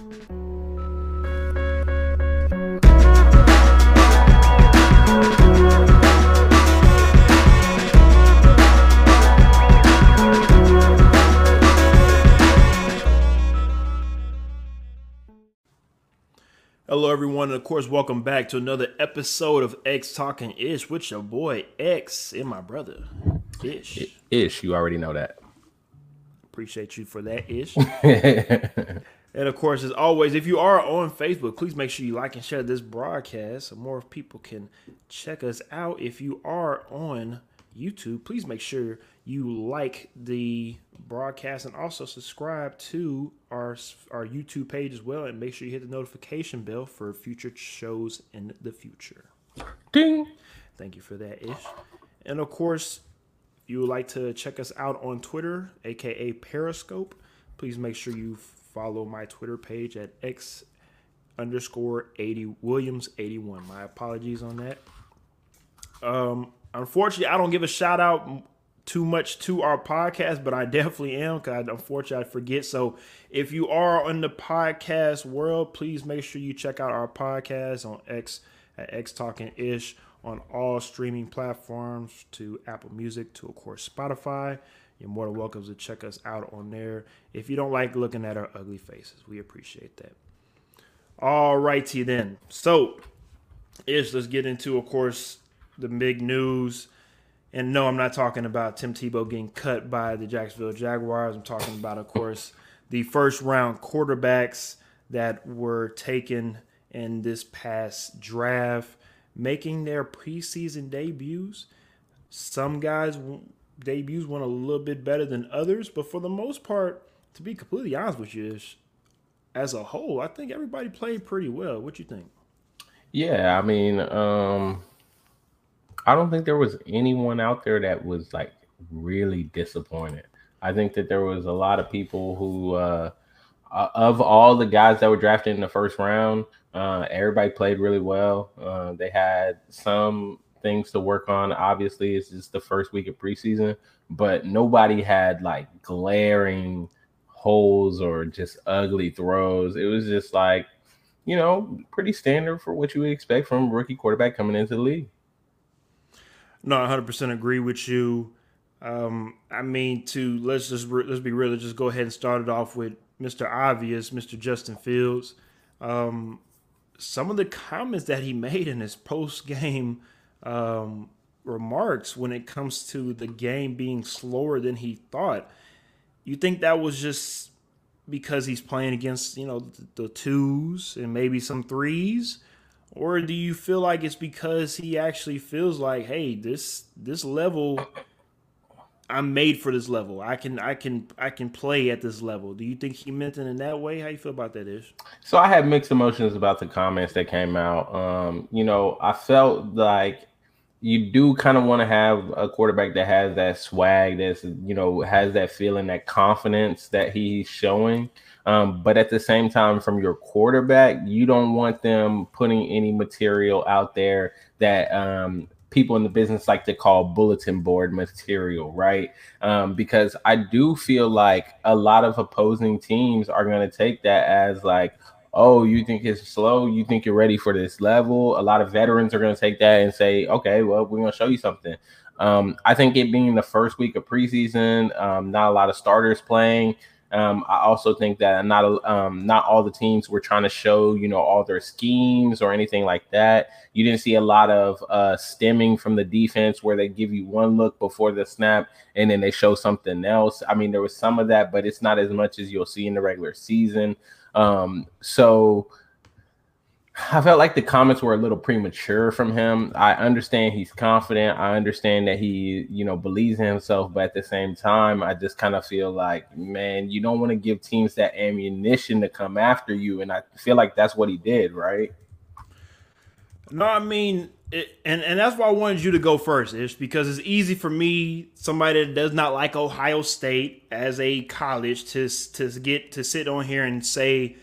Hello, everyone, and of course, welcome back to another episode of X Talking Ish with your boy X and my brother Ish. Ish, you already know that. Appreciate you for that, Ish. and of course, as always, if you are on Facebook, please make sure you like and share this broadcast so more people can check us out. If you are on YouTube, please make sure you like the broadcast and also subscribe to our our YouTube page as well and make sure you hit the notification bell for future shows in the future. Ding. Thank you for that, Ish. And of course, if you would like to check us out on Twitter, aka Periscope, please make sure you follow my Twitter page at X underscore 80 Williams 81. My apologies on that. Um, unfortunately, I don't give a shout out too much to our podcast, but I definitely am because unfortunately I forget. So if you are in the podcast world, please make sure you check out our podcast on X at X Talking Ish on all streaming platforms to Apple Music to of course Spotify. You're more than welcome to check us out on there. If you don't like looking at our ugly faces, we appreciate that. All righty then. So, Ish, let's get into, of course, the big news. And no, I'm not talking about Tim Tebow getting cut by the Jacksonville Jaguars. I'm talking about, of course, the first round quarterbacks that were taken in this past draft, making their preseason debuts. Some guys' debuts went a little bit better than others, but for the most part, to be completely honest with you, as a whole, I think everybody played pretty well. What you think? Yeah, I mean, um, I don't think there was anyone out there that was like really disappointed. I think that there was a lot of people who, uh, of all the guys that were drafted in the first round, uh, everybody played really well. Uh, they had some things to work on. Obviously, it's just the first week of preseason, but nobody had like glaring holes or just ugly throws. It was just like, you know, pretty standard for what you would expect from a rookie quarterback coming into the league. No, 100% agree with you. Um, I mean, to let's just let's be real. Let's just go ahead and start it off with Mr. Obvious, Mr. Justin Fields. Um, some of the comments that he made in his post game um, remarks when it comes to the game being slower than he thought. You think that was just because he's playing against you know the, the twos and maybe some threes? or do you feel like it's because he actually feels like hey this this level i'm made for this level. I can i can i can play at this level. Do you think he meant it in that way? How you feel about that ish? So i had mixed emotions about the comments that came out. Um you know i felt like you do kind of want to have a quarterback that has that swag that's you know has that feeling that confidence that he's showing um, but at the same time, from your quarterback, you don't want them putting any material out there that um, people in the business like to call bulletin board material, right? Um, because I do feel like a lot of opposing teams are going to take that as like, oh, you think it's slow? You think you're ready for this level? A lot of veterans are going to take that and say, okay, well, we're going to show you something. Um, I think it being the first week of preseason, um, not a lot of starters playing. Um, I also think that not um, not all the teams were trying to show you know all their schemes or anything like that. You didn't see a lot of uh, stemming from the defense where they give you one look before the snap and then they show something else. I mean, there was some of that, but it's not as much as you'll see in the regular season. Um, so I felt like the comments were a little premature from him. I understand he's confident. I understand that he, you know, believes in himself, but at the same time, I just kind of feel like, man, you don't want to give teams that ammunition to come after you, and I feel like that's what he did, right? No, I mean, it, and and that's why I wanted you to go first, Ish, because it's easy for me, somebody that does not like Ohio State as a college, to to get to sit on here and say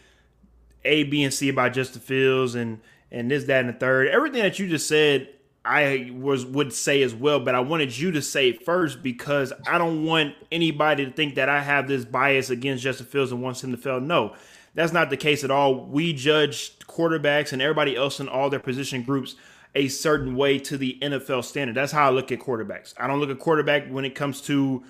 a, B, and C about Justin Fields and and this, that, and the third. Everything that you just said, I was would say as well, but I wanted you to say first because I don't want anybody to think that I have this bias against Justin Fields and wants him to fail. No, That's not the case at all. We judge quarterbacks and everybody else in all their position groups a certain way to the NFL standard. That's how I look at quarterbacks. I don't look at quarterback when it comes to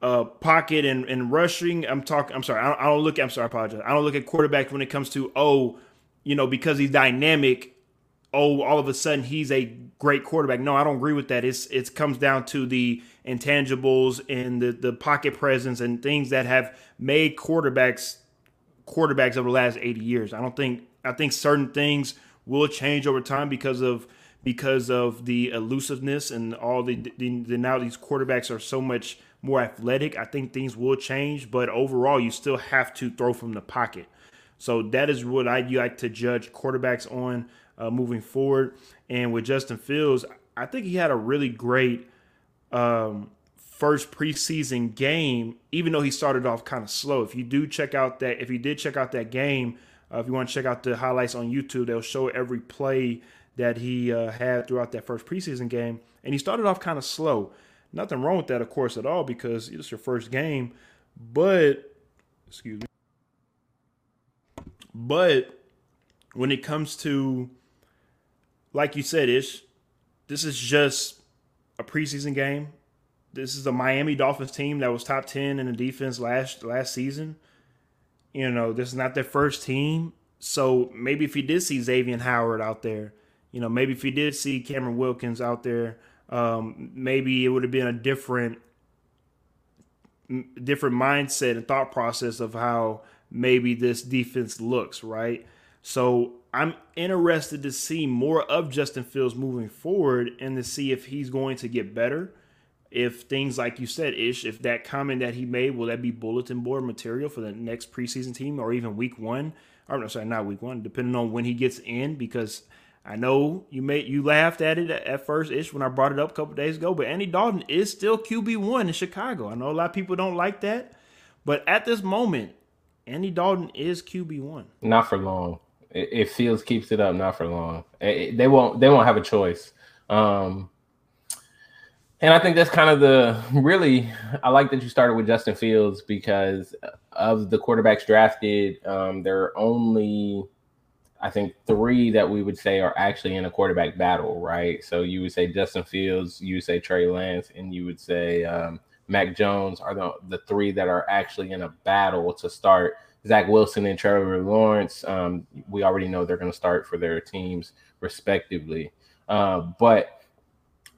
uh, pocket and, and rushing. I'm talking. I'm sorry. I don't, I don't look. I'm sorry. I apologize. I don't look at quarterback when it comes to oh, you know, because he's dynamic. Oh, all of a sudden he's a great quarterback. No, I don't agree with that. It's it comes down to the intangibles and the the pocket presence and things that have made quarterbacks quarterbacks over the last 80 years. I don't think I think certain things will change over time because of because of the elusiveness and all the, the, the now these quarterbacks are so much more athletic. I think things will change, but overall, you still have to throw from the pocket. So that is what I like to judge quarterbacks on uh, moving forward. And with Justin Fields, I think he had a really great um, first preseason game, even though he started off kind of slow. If you do check out that, if you did check out that game, uh, if you want to check out the highlights on YouTube, they'll show every play that he uh, had throughout that first preseason game. And he started off kind of slow. Nothing wrong with that, of course, at all, because it's your first game. But, excuse me. But when it comes to, like you said, Ish, this is just a preseason game. This is a Miami Dolphins team that was top 10 in the defense last last season. You know, this is not their first team. So maybe if you did see Xavier Howard out there, you know, maybe if you did see Cameron Wilkins out there, um, maybe it would have been a different different mindset and thought process of how maybe this defense looks, right? So I'm interested to see more of Justin Fields moving forward and to see if he's going to get better. If things like you said, Ish, if that comment that he made, will that be bulletin board material for the next preseason team or even week one? Or no, sorry, not week one, depending on when he gets in, because I know you made you laughed at it at first ish when I brought it up a couple days ago, but Andy Dalton is still QB one in Chicago. I know a lot of people don't like that, but at this moment, Andy Dalton is QB one. Not for long. If Fields keeps it up, not for long. They won't. They won't have a choice. Um, and I think that's kind of the really. I like that you started with Justin Fields because of the quarterbacks drafted. Um, there are only I think three that we would say are actually in a quarterback battle, right? So you would say Justin Fields, you would say Trey Lance, and you would say um, Mac Jones are the, the three that are actually in a battle to start. Zach Wilson and Trevor Lawrence, um, we already know they're going to start for their teams respectively. Uh, but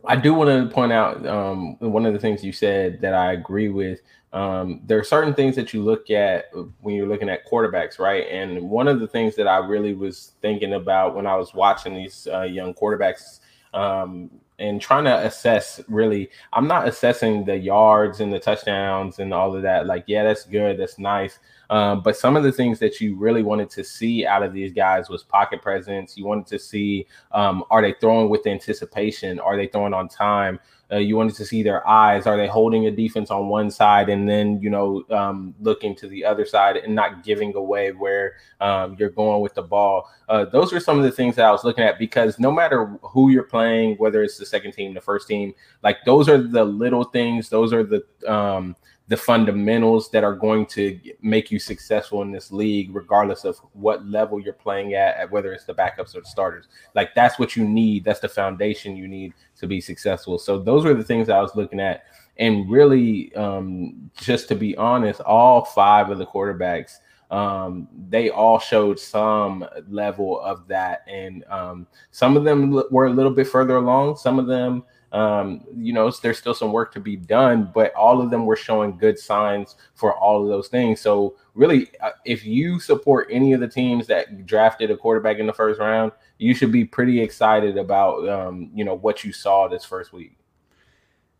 I do want to point out um, one of the things you said that I agree with um, there are certain things that you look at when you're looking at quarterbacks, right? And one of the things that I really was thinking about when I was watching these uh, young quarterbacks um, and trying to assess really, I'm not assessing the yards and the touchdowns and all of that. Like, yeah, that's good, that's nice. Um, but some of the things that you really wanted to see out of these guys was pocket presence. You wanted to see um, are they throwing with anticipation? Are they throwing on time? Uh, you wanted to see their eyes. Are they holding a defense on one side and then, you know, um, looking to the other side and not giving away where um, you're going with the ball? Uh, those are some of the things that I was looking at because no matter who you're playing, whether it's the second team, the first team, like those are the little things. Those are the, um, the fundamentals that are going to make you successful in this league, regardless of what level you're playing at, whether it's the backups or the starters. Like that's what you need. That's the foundation you need to be successful. So those were the things I was looking at. And really, um, just to be honest, all five of the quarterbacks, um, they all showed some level of that. And um, some of them were a little bit further along. Some of them um, you know, there's still some work to be done, but all of them were showing good signs for all of those things. So, really, uh, if you support any of the teams that drafted a quarterback in the first round, you should be pretty excited about, um, you know, what you saw this first week.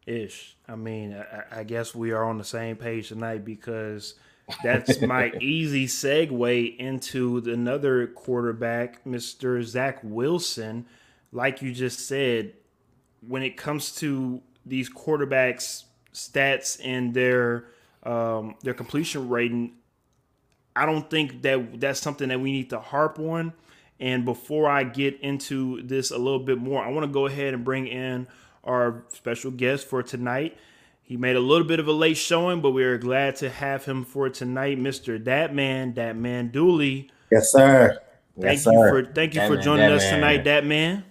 Ish. I mean, I, I guess we are on the same page tonight because that's my easy segue into another quarterback, Mr. Zach Wilson. Like you just said, when it comes to these quarterbacks' stats and their um, their completion rating, I don't think that that's something that we need to harp on. And before I get into this a little bit more, I want to go ahead and bring in our special guest for tonight. He made a little bit of a late showing, but we are glad to have him for tonight, Mister That Man, That Man Dooley. Yes, sir. Thank yes, you sir. for thank you Dat for man, joining us man. tonight, That Man.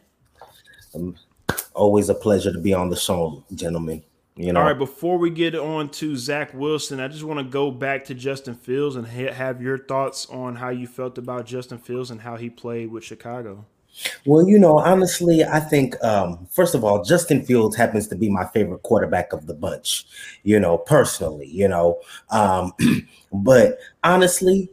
Always a pleasure to be on the show, gentlemen. You know, All right, before we get on to Zach Wilson, I just want to go back to Justin Fields and ha- have your thoughts on how you felt about Justin Fields and how he played with Chicago. Well, you know, honestly, I think um, first of all, Justin Fields happens to be my favorite quarterback of the bunch. You know, personally, you know, um, but honestly,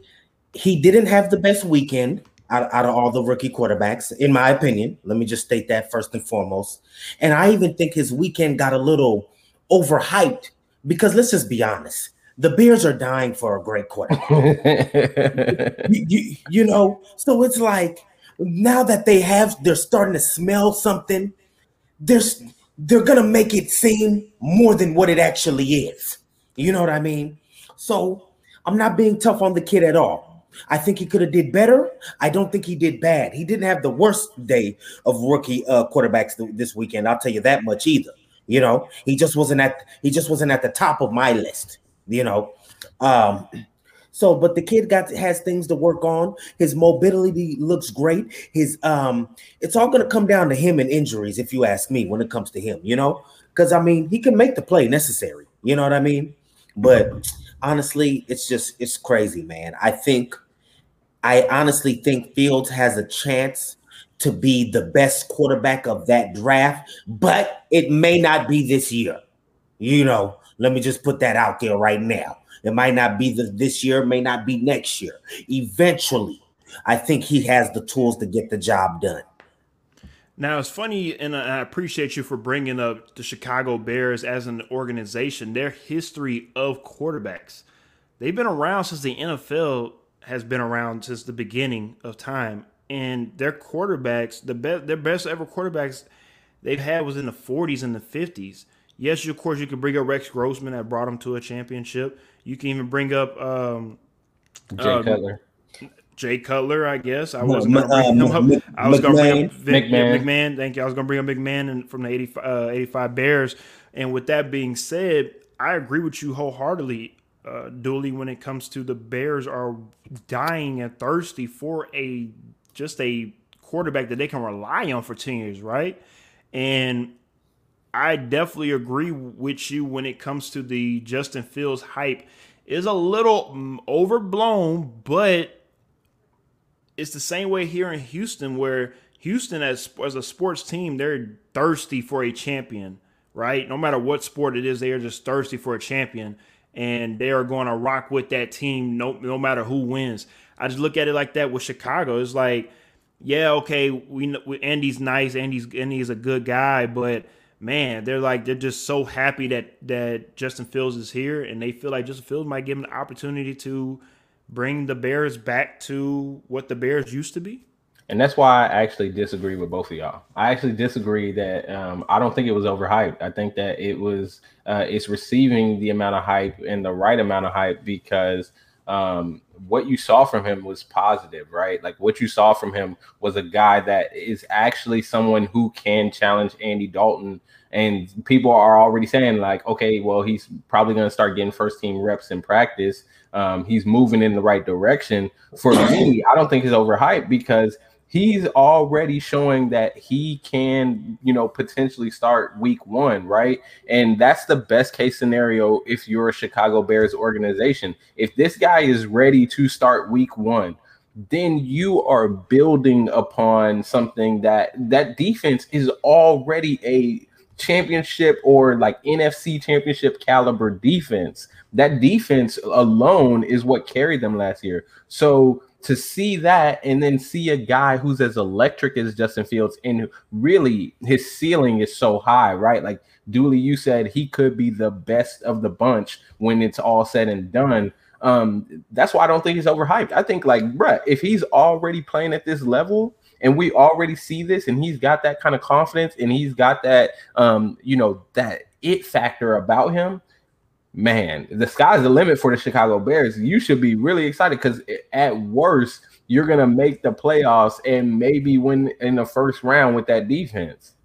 he didn't have the best weekend out, out of all the rookie quarterbacks, in my opinion. Let me just state that first and foremost. And I even think his weekend got a little overhyped because let's just be honest, the Bears are dying for a great quarterback you, you, you know so it's like now that they have they're starting to smell something there's they're gonna make it seem more than what it actually is you know what i mean so i'm not being tough on the kid at all i think he could have did better i don't think he did bad he didn't have the worst day of rookie uh, quarterbacks th- this weekend i'll tell you that much either you know he just wasn't at he just wasn't at the top of my list you know um so, but the kid got has things to work on. His mobility looks great. His um, it's all gonna come down to him and injuries, if you ask me, when it comes to him, you know, because I mean he can make the play necessary, you know what I mean? But honestly, it's just it's crazy, man. I think I honestly think Fields has a chance to be the best quarterback of that draft, but it may not be this year. You know, let me just put that out there right now. It might not be the, this year, may not be next year. Eventually, I think he has the tools to get the job done. Now it's funny, and I appreciate you for bringing up the Chicago Bears as an organization. Their history of quarterbacks, they've been around since the NFL has been around since the beginning of time, and their quarterbacks, the best, their best ever quarterbacks they've had was in the 40s and the 50s. Yes, of course, you can bring up Rex Grossman that brought them to a championship. You can even bring up um, Jay Uh, Cutler. Jay Cutler, I guess. I was M- going to bring uh, him up. I was going to bring up McMahon. Vic, McMahon. McMahon. Thank you. I was going to bring up McMahon and from the 80, uh, 85 Bears. And with that being said, I agree with you wholeheartedly, uh, Dooley, when it comes to the Bears are dying and thirsty for a just a quarterback that they can rely on for 10 years, right? And I definitely agree with you when it comes to the Justin Fields hype is a little mm, overblown, but it's the same way here in Houston, where Houston, as as a sports team, they're thirsty for a champion, right? No matter what sport it is, they are just thirsty for a champion, and they are going to rock with that team, no no matter who wins. I just look at it like that with Chicago. It's like, yeah, okay, we, we Andy's nice, Andy's Andy's a good guy, but man, they're like they're just so happy that that Justin Fields is here, and they feel like Justin Fields might give them the opportunity to bring the Bears back to what the Bears used to be. And that's why I actually disagree with both of y'all. I actually disagree that um, I don't think it was overhyped. I think that it was uh, it's receiving the amount of hype and the right amount of hype because um, what you saw from him was positive, right? Like what you saw from him was a guy that is actually someone who can challenge Andy Dalton. And people are already saying, like, okay, well, he's probably going to start getting first team reps in practice. Um, he's moving in the right direction. For me, I don't think he's overhyped because he's already showing that he can, you know, potentially start week one, right? And that's the best case scenario if you're a Chicago Bears organization. If this guy is ready to start week one, then you are building upon something that that defense is already a championship or like NFC championship caliber defense. That defense alone is what carried them last year. So to see that and then see a guy who's as electric as Justin Fields and really his ceiling is so high, right? Like Dooley, you said he could be the best of the bunch when it's all said and done. Um, that's why I don't think he's overhyped. I think like, bruh, if he's already playing at this level and we already see this and he's got that kind of confidence and he's got that um, you know, that it factor about him, man, the sky's the limit for the Chicago Bears. You should be really excited because at worst, you're gonna make the playoffs and maybe win in the first round with that defense.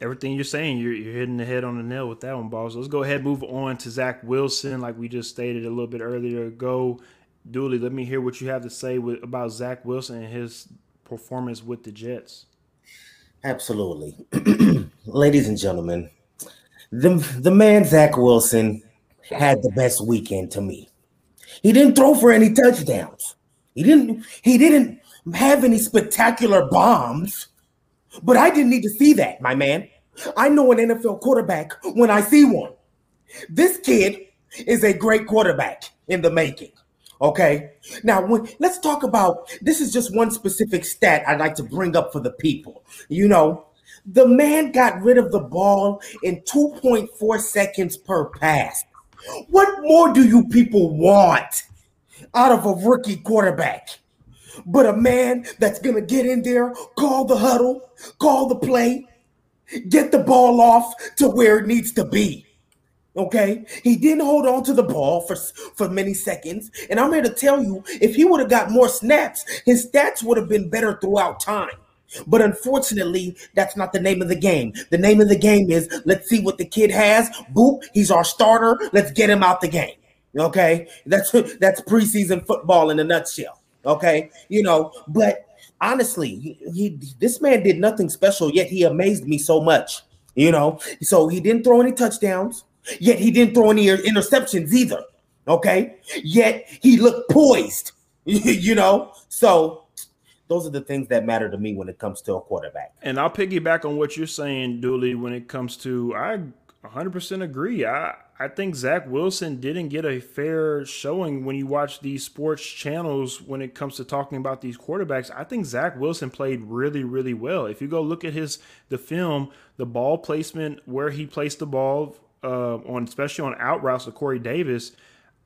everything you're saying, you're, you're hitting the head on the nail with that one, boss. Let's go ahead and move on to Zach Wilson, like we just stated a little bit earlier ago. Dooley, let me hear what you have to say with, about Zach Wilson and his performance with the Jets. Absolutely. Ladies and gentlemen, the, the man Zach Wilson had the best weekend to me. He didn't throw for any touchdowns. He didn't he didn't have any spectacular bombs. But I didn't need to see that, my man. I know an NFL quarterback when I see one. This kid is a great quarterback in the making. Okay. Now, when, let's talk about this is just one specific stat I'd like to bring up for the people. You know, the man got rid of the ball in 2.4 seconds per pass. What more do you people want out of a rookie quarterback? But a man that's going to get in there, call the huddle, call the play, get the ball off to where it needs to be. Okay, he didn't hold on to the ball for for many seconds, and I'm here to tell you, if he would have got more snaps, his stats would have been better throughout time. But unfortunately, that's not the name of the game. The name of the game is let's see what the kid has. Boop, he's our starter. Let's get him out the game. Okay, that's that's preseason football in a nutshell. Okay, you know, but honestly, he, he this man did nothing special, yet he amazed me so much. You know, so he didn't throw any touchdowns. Yet he didn't throw any interceptions either. Okay. Yet he looked poised. you know? So those are the things that matter to me when it comes to a quarterback. And I'll piggyback on what you're saying, Dooley, when it comes to I 100% agree. I I think Zach Wilson didn't get a fair showing when you watch these sports channels when it comes to talking about these quarterbacks. I think Zach Wilson played really, really well. If you go look at his the film, the ball placement, where he placed the ball uh, on especially on out routes of Corey Davis.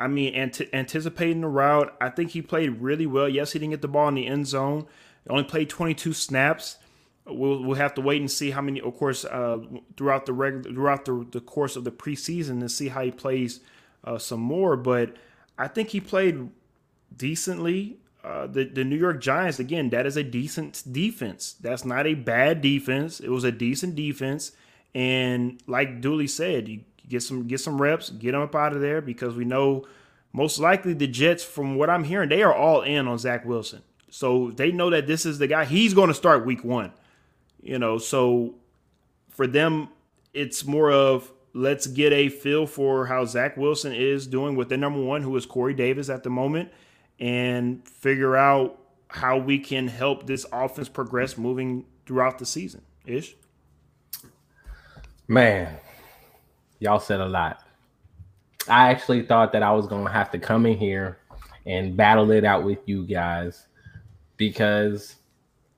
I mean, anticipating the route, I think he played really well. Yes, he didn't get the ball in the end zone. He only played 22 snaps. We'll, we'll have to wait and see how many, of course, uh, throughout the regular throughout the, the course of the preseason and see how he plays uh, some more. But I think he played decently. Uh, the the New York Giants again, that is a decent defense. That's not a bad defense. It was a decent defense. And like Dooley said, you get some get some reps, get them up out of there because we know most likely the Jets, from what I'm hearing, they are all in on Zach Wilson. So they know that this is the guy. He's going to start week one. You know, so for them, it's more of let's get a feel for how Zach Wilson is doing with the number one, who is Corey Davis at the moment, and figure out how we can help this offense progress moving throughout the season. Ish. Man, y'all said a lot. I actually thought that I was to have to come in here and battle it out with you guys because,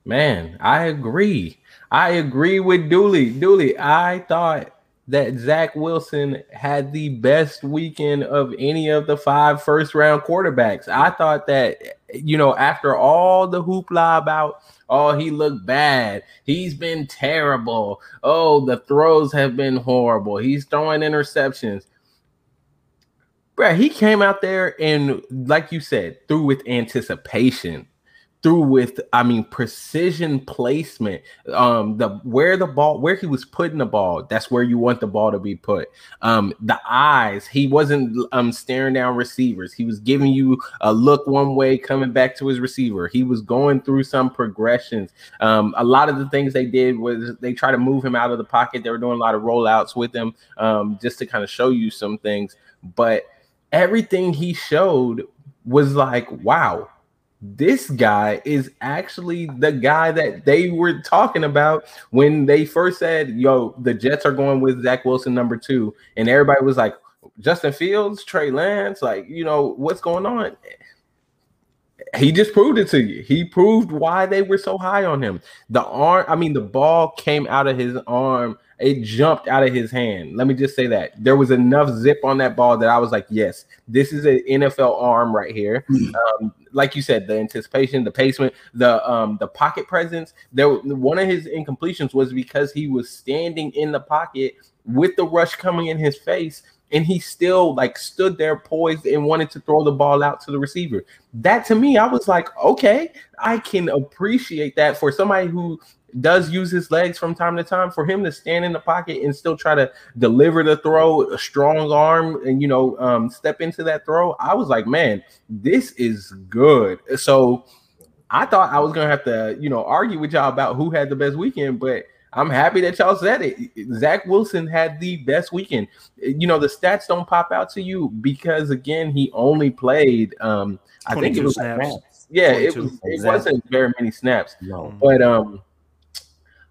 man, I agree. I agree with Dooley. Dooley, I thought that Zach Wilson had the best weekend of any of the five first round quarterbacks. I thought that, you know, after all the hoopla about, oh, he looked bad, he's been terrible, oh, the throws have been horrible, he's throwing interceptions. Bruh, he came out there and, like you said, threw with anticipation through with I mean precision placement. Um, the where the ball where he was putting the ball, that's where you want the ball to be put. Um, the eyes, he wasn't um staring down receivers. He was giving you a look one way, coming back to his receiver. He was going through some progressions. Um, a lot of the things they did was they try to move him out of the pocket. They were doing a lot of rollouts with him, um, just to kind of show you some things. But everything he showed was like, wow, this guy is actually the guy that they were talking about when they first said, "Yo, the Jets are going with Zach Wilson number two," and everybody was like, "Justin Fields, Trey Lance, like you know what's going on." He just proved it to you. He proved why they were so high on him. The arm, I mean, the ball came out of his arm it jumped out of his hand. Let me just say that there was enough zip on that ball that I was like, yes, this is an NFL arm right here. Hmm. Um, like you said, the anticipation, the pacement, the um, the pocket presence. There, one of his incompletions was because he was standing in the pocket with the rush coming in his face, and he still like stood there poised and wanted to throw the ball out to the receiver. That to me, I was like, okay, I can appreciate that for somebody who does use his legs from time to time, for him to stand in the pocket and still try to deliver the throw, a strong arm, and you know, um, step into that throw, I was like, man, this is good. So I thought I was gonna have to, you know, argue with y'all about who had the best weekend, but I'm happy that y'all said it. Zach Wilson had the best weekend. You know, the stats don't pop out to you because again, he only played um I think it was snaps. yeah, it was it wasn't very many snaps. No. But um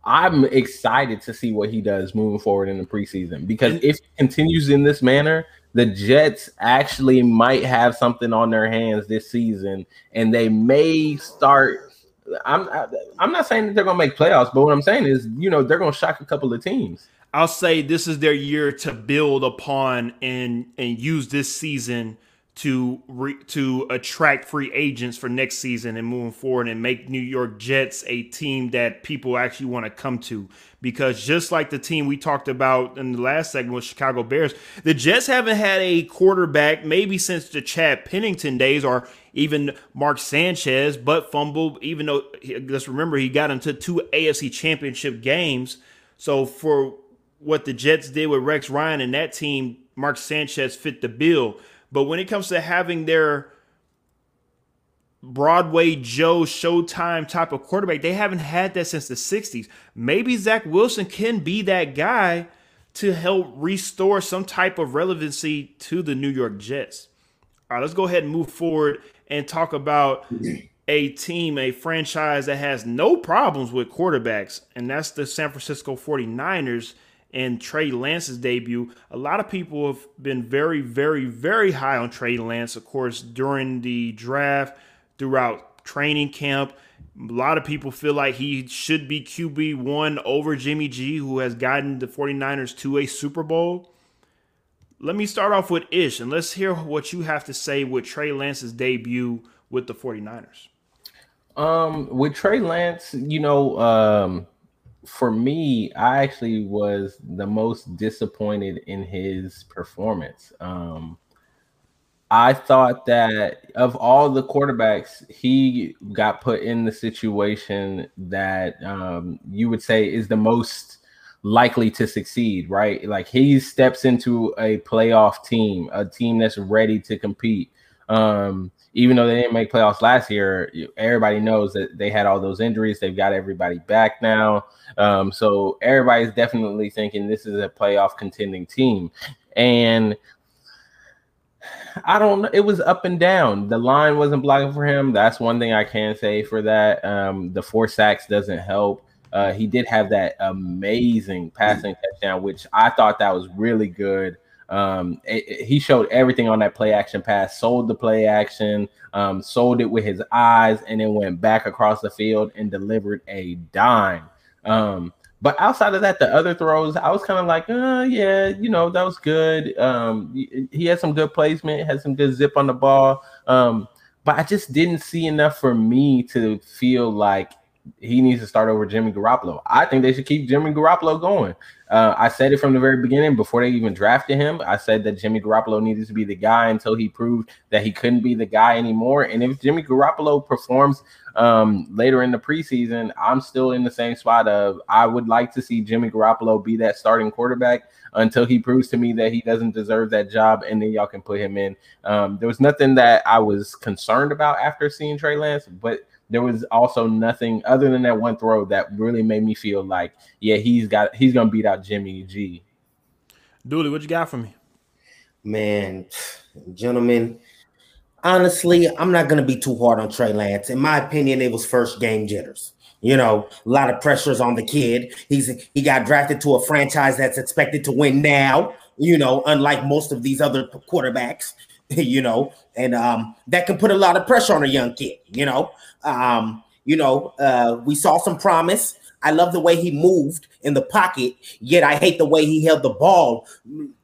I'm excited to see what he does moving forward in the preseason because if he continues in this manner, the Jets actually might have something on their hands this season, and they may start. I'm I'm not saying that they're gonna make playoffs, but what I'm saying is, you know, they're gonna shock a couple of teams. I'll say this is their year to build upon and and use this season to re, to attract free agents for next season and moving forward and make New York Jets a team that people actually want to come to because just like the team we talked about in the last segment with Chicago Bears the Jets haven't had a quarterback maybe since the Chad Pennington days or even Mark Sanchez but fumbled even though let's remember he got into two AFC championship games so for what the Jets did with Rex Ryan and that team Mark Sanchez fit the bill but when it comes to having their Broadway Joe Showtime type of quarterback, they haven't had that since the 60s. Maybe Zach Wilson can be that guy to help restore some type of relevancy to the New York Jets. All right, let's go ahead and move forward and talk about a team, a franchise that has no problems with quarterbacks, and that's the San Francisco 49ers and Trey Lance's debut. A lot of people have been very, very, very high on Trey Lance, of course, during the draft, throughout training camp. A lot of people feel like he should be QB1 over Jimmy G, who has gotten the 49ers to a Super Bowl. Let me start off with Ish, and let's hear what you have to say with Trey Lance's debut with the 49ers. Um, with Trey Lance, you know, um, for me, I actually was the most disappointed in his performance. Um, I thought that of all the quarterbacks, he got put in the situation that um, you would say is the most likely to succeed, right? Like he steps into a playoff team, a team that's ready to compete. Um, even though they didn't make playoffs last year, everybody knows that they had all those injuries. They've got everybody back now. Um, so everybody's definitely thinking this is a playoff contending team. And I don't know. It was up and down. The line wasn't blocking for him. That's one thing I can say for that. Um, the four sacks doesn't help. Uh, he did have that amazing passing touchdown, which I thought that was really good. Um, it, it, he showed everything on that play action pass, sold the play action, um, sold it with his eyes, and then went back across the field and delivered a dime. Um, but outside of that, the other throws, I was kind of like, uh, yeah, you know, that was good. Um, he, he, had some good placement, had some good zip on the ball. Um, but I just didn't see enough for me to feel like he needs to start over Jimmy Garoppolo. I think they should keep Jimmy Garoppolo going. Uh, I said it from the very beginning before they even drafted him. I said that Jimmy Garoppolo needed to be the guy until he proved that he couldn't be the guy anymore. And if Jimmy Garoppolo performs um, later in the preseason, I'm still in the same spot of I would like to see Jimmy Garoppolo be that starting quarterback until he proves to me that he doesn't deserve that job, and then y'all can put him in. Um, there was nothing that I was concerned about after seeing Trey Lance, but there was also nothing other than that one throw that really made me feel like, yeah, he's got he's gonna beat out Jimmy G. Dooley, what you got for me? Man, gentlemen, honestly, I'm not gonna be too hard on Trey Lance. In my opinion, it was first game jitters. You know, a lot of pressures on the kid. He's he got drafted to a franchise that's expected to win now. You know, unlike most of these other quarterbacks. You know, and um, that can put a lot of pressure on a young kid. You know, um, you know, uh, we saw some promise. I love the way he moved in the pocket, yet I hate the way he held the ball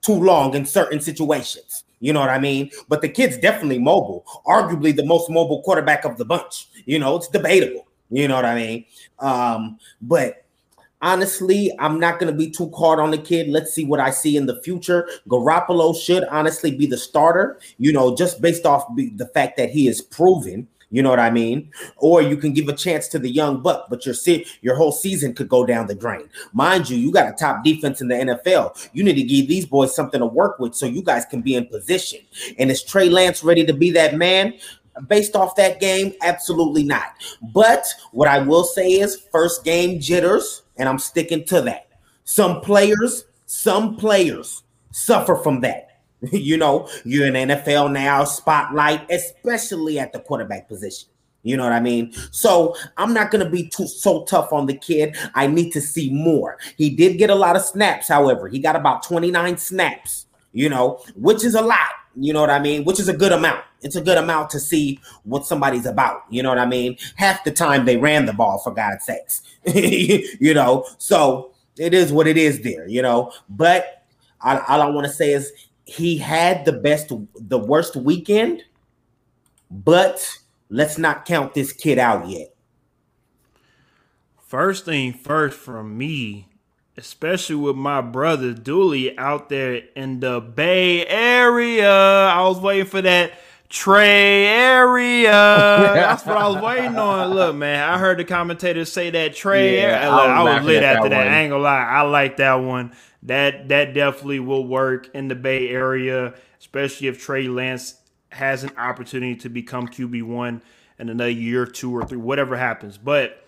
too long in certain situations. You know what I mean? But the kid's definitely mobile, arguably the most mobile quarterback of the bunch. You know, it's debatable. You know what I mean? Um, but honestly, I'm not going to be too hard on the kid. Let's see what I see in the future. Garoppolo should honestly be the starter, you know, just based off the fact that he is proven You know what I mean? Or you can give a chance to the young buck, but your se- your whole season could go down the drain. Mind you, you got a top defense in the NFL. You need to give these boys something to work with so you guys can be in position. And is Trey Lance ready to be that man? Based off that game, absolutely not. But what I will say is first game jitters, and I'm sticking to that. Some players, some players suffer from that. you know, you're in NFL now, spotlight, especially at the quarterback position. You know what I mean? So I'm not going to be too so tough on the kid. I need to see more. He did get a lot of snaps, however. He got about 29 snaps, you know, which is a lot. You know what I mean? Which is a good amount. It's a good amount to see what somebody's about. You know what I mean? Half the time they ran the ball, for God's sakes. you know, so it is what it is there, you know. But all, all I want to say is he had the best, the worst weekend, but let's not count this kid out yet. First thing first from me, especially with my brother Dooley out there in the Bay Area. I was waiting for that Trey area. That's what I was waiting on. Look, man, I heard the commentators say that Trey. Yeah, area. I was, I was lit after that. that. I ain't gonna lie, I like that one that that definitely will work in the Bay Area, especially if Trey Lance has an opportunity to become QB one in another year, two or three, whatever happens. But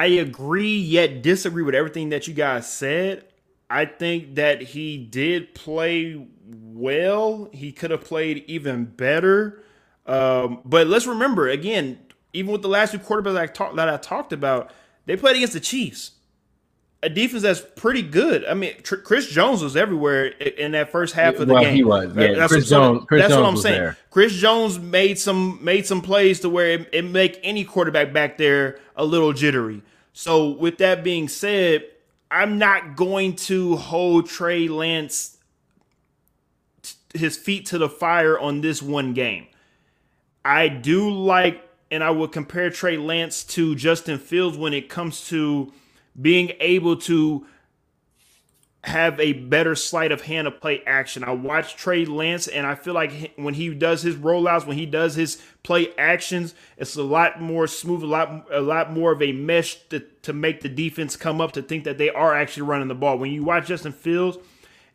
I agree yet disagree with everything that you guys said. I think that he did play well. He could have played even better. Um, but let's remember again, even with the last two quarterbacks I talked that I talked about, they played against the Chiefs a defense that's pretty good. I mean, Tr- Chris Jones was everywhere in that first half of the well, game. He was. Yeah, that's Chris what, Jones. Chris that's Jones what I'm saying. There. Chris Jones made some made some plays to where it, it make any quarterback back there a little jittery. So with that being said, I'm not going to hold Trey Lance t- his feet to the fire on this one game. I do like, and I would compare Trey Lance to Justin Fields when it comes to being able to have a better sleight of hand of play action. I watch Trey Lance, and I feel like when he does his rollouts, when he does his play actions, it's a lot more smooth, a lot, a lot more of a mesh to, to make the defense come up to think that they are actually running the ball. When you watch Justin Fields,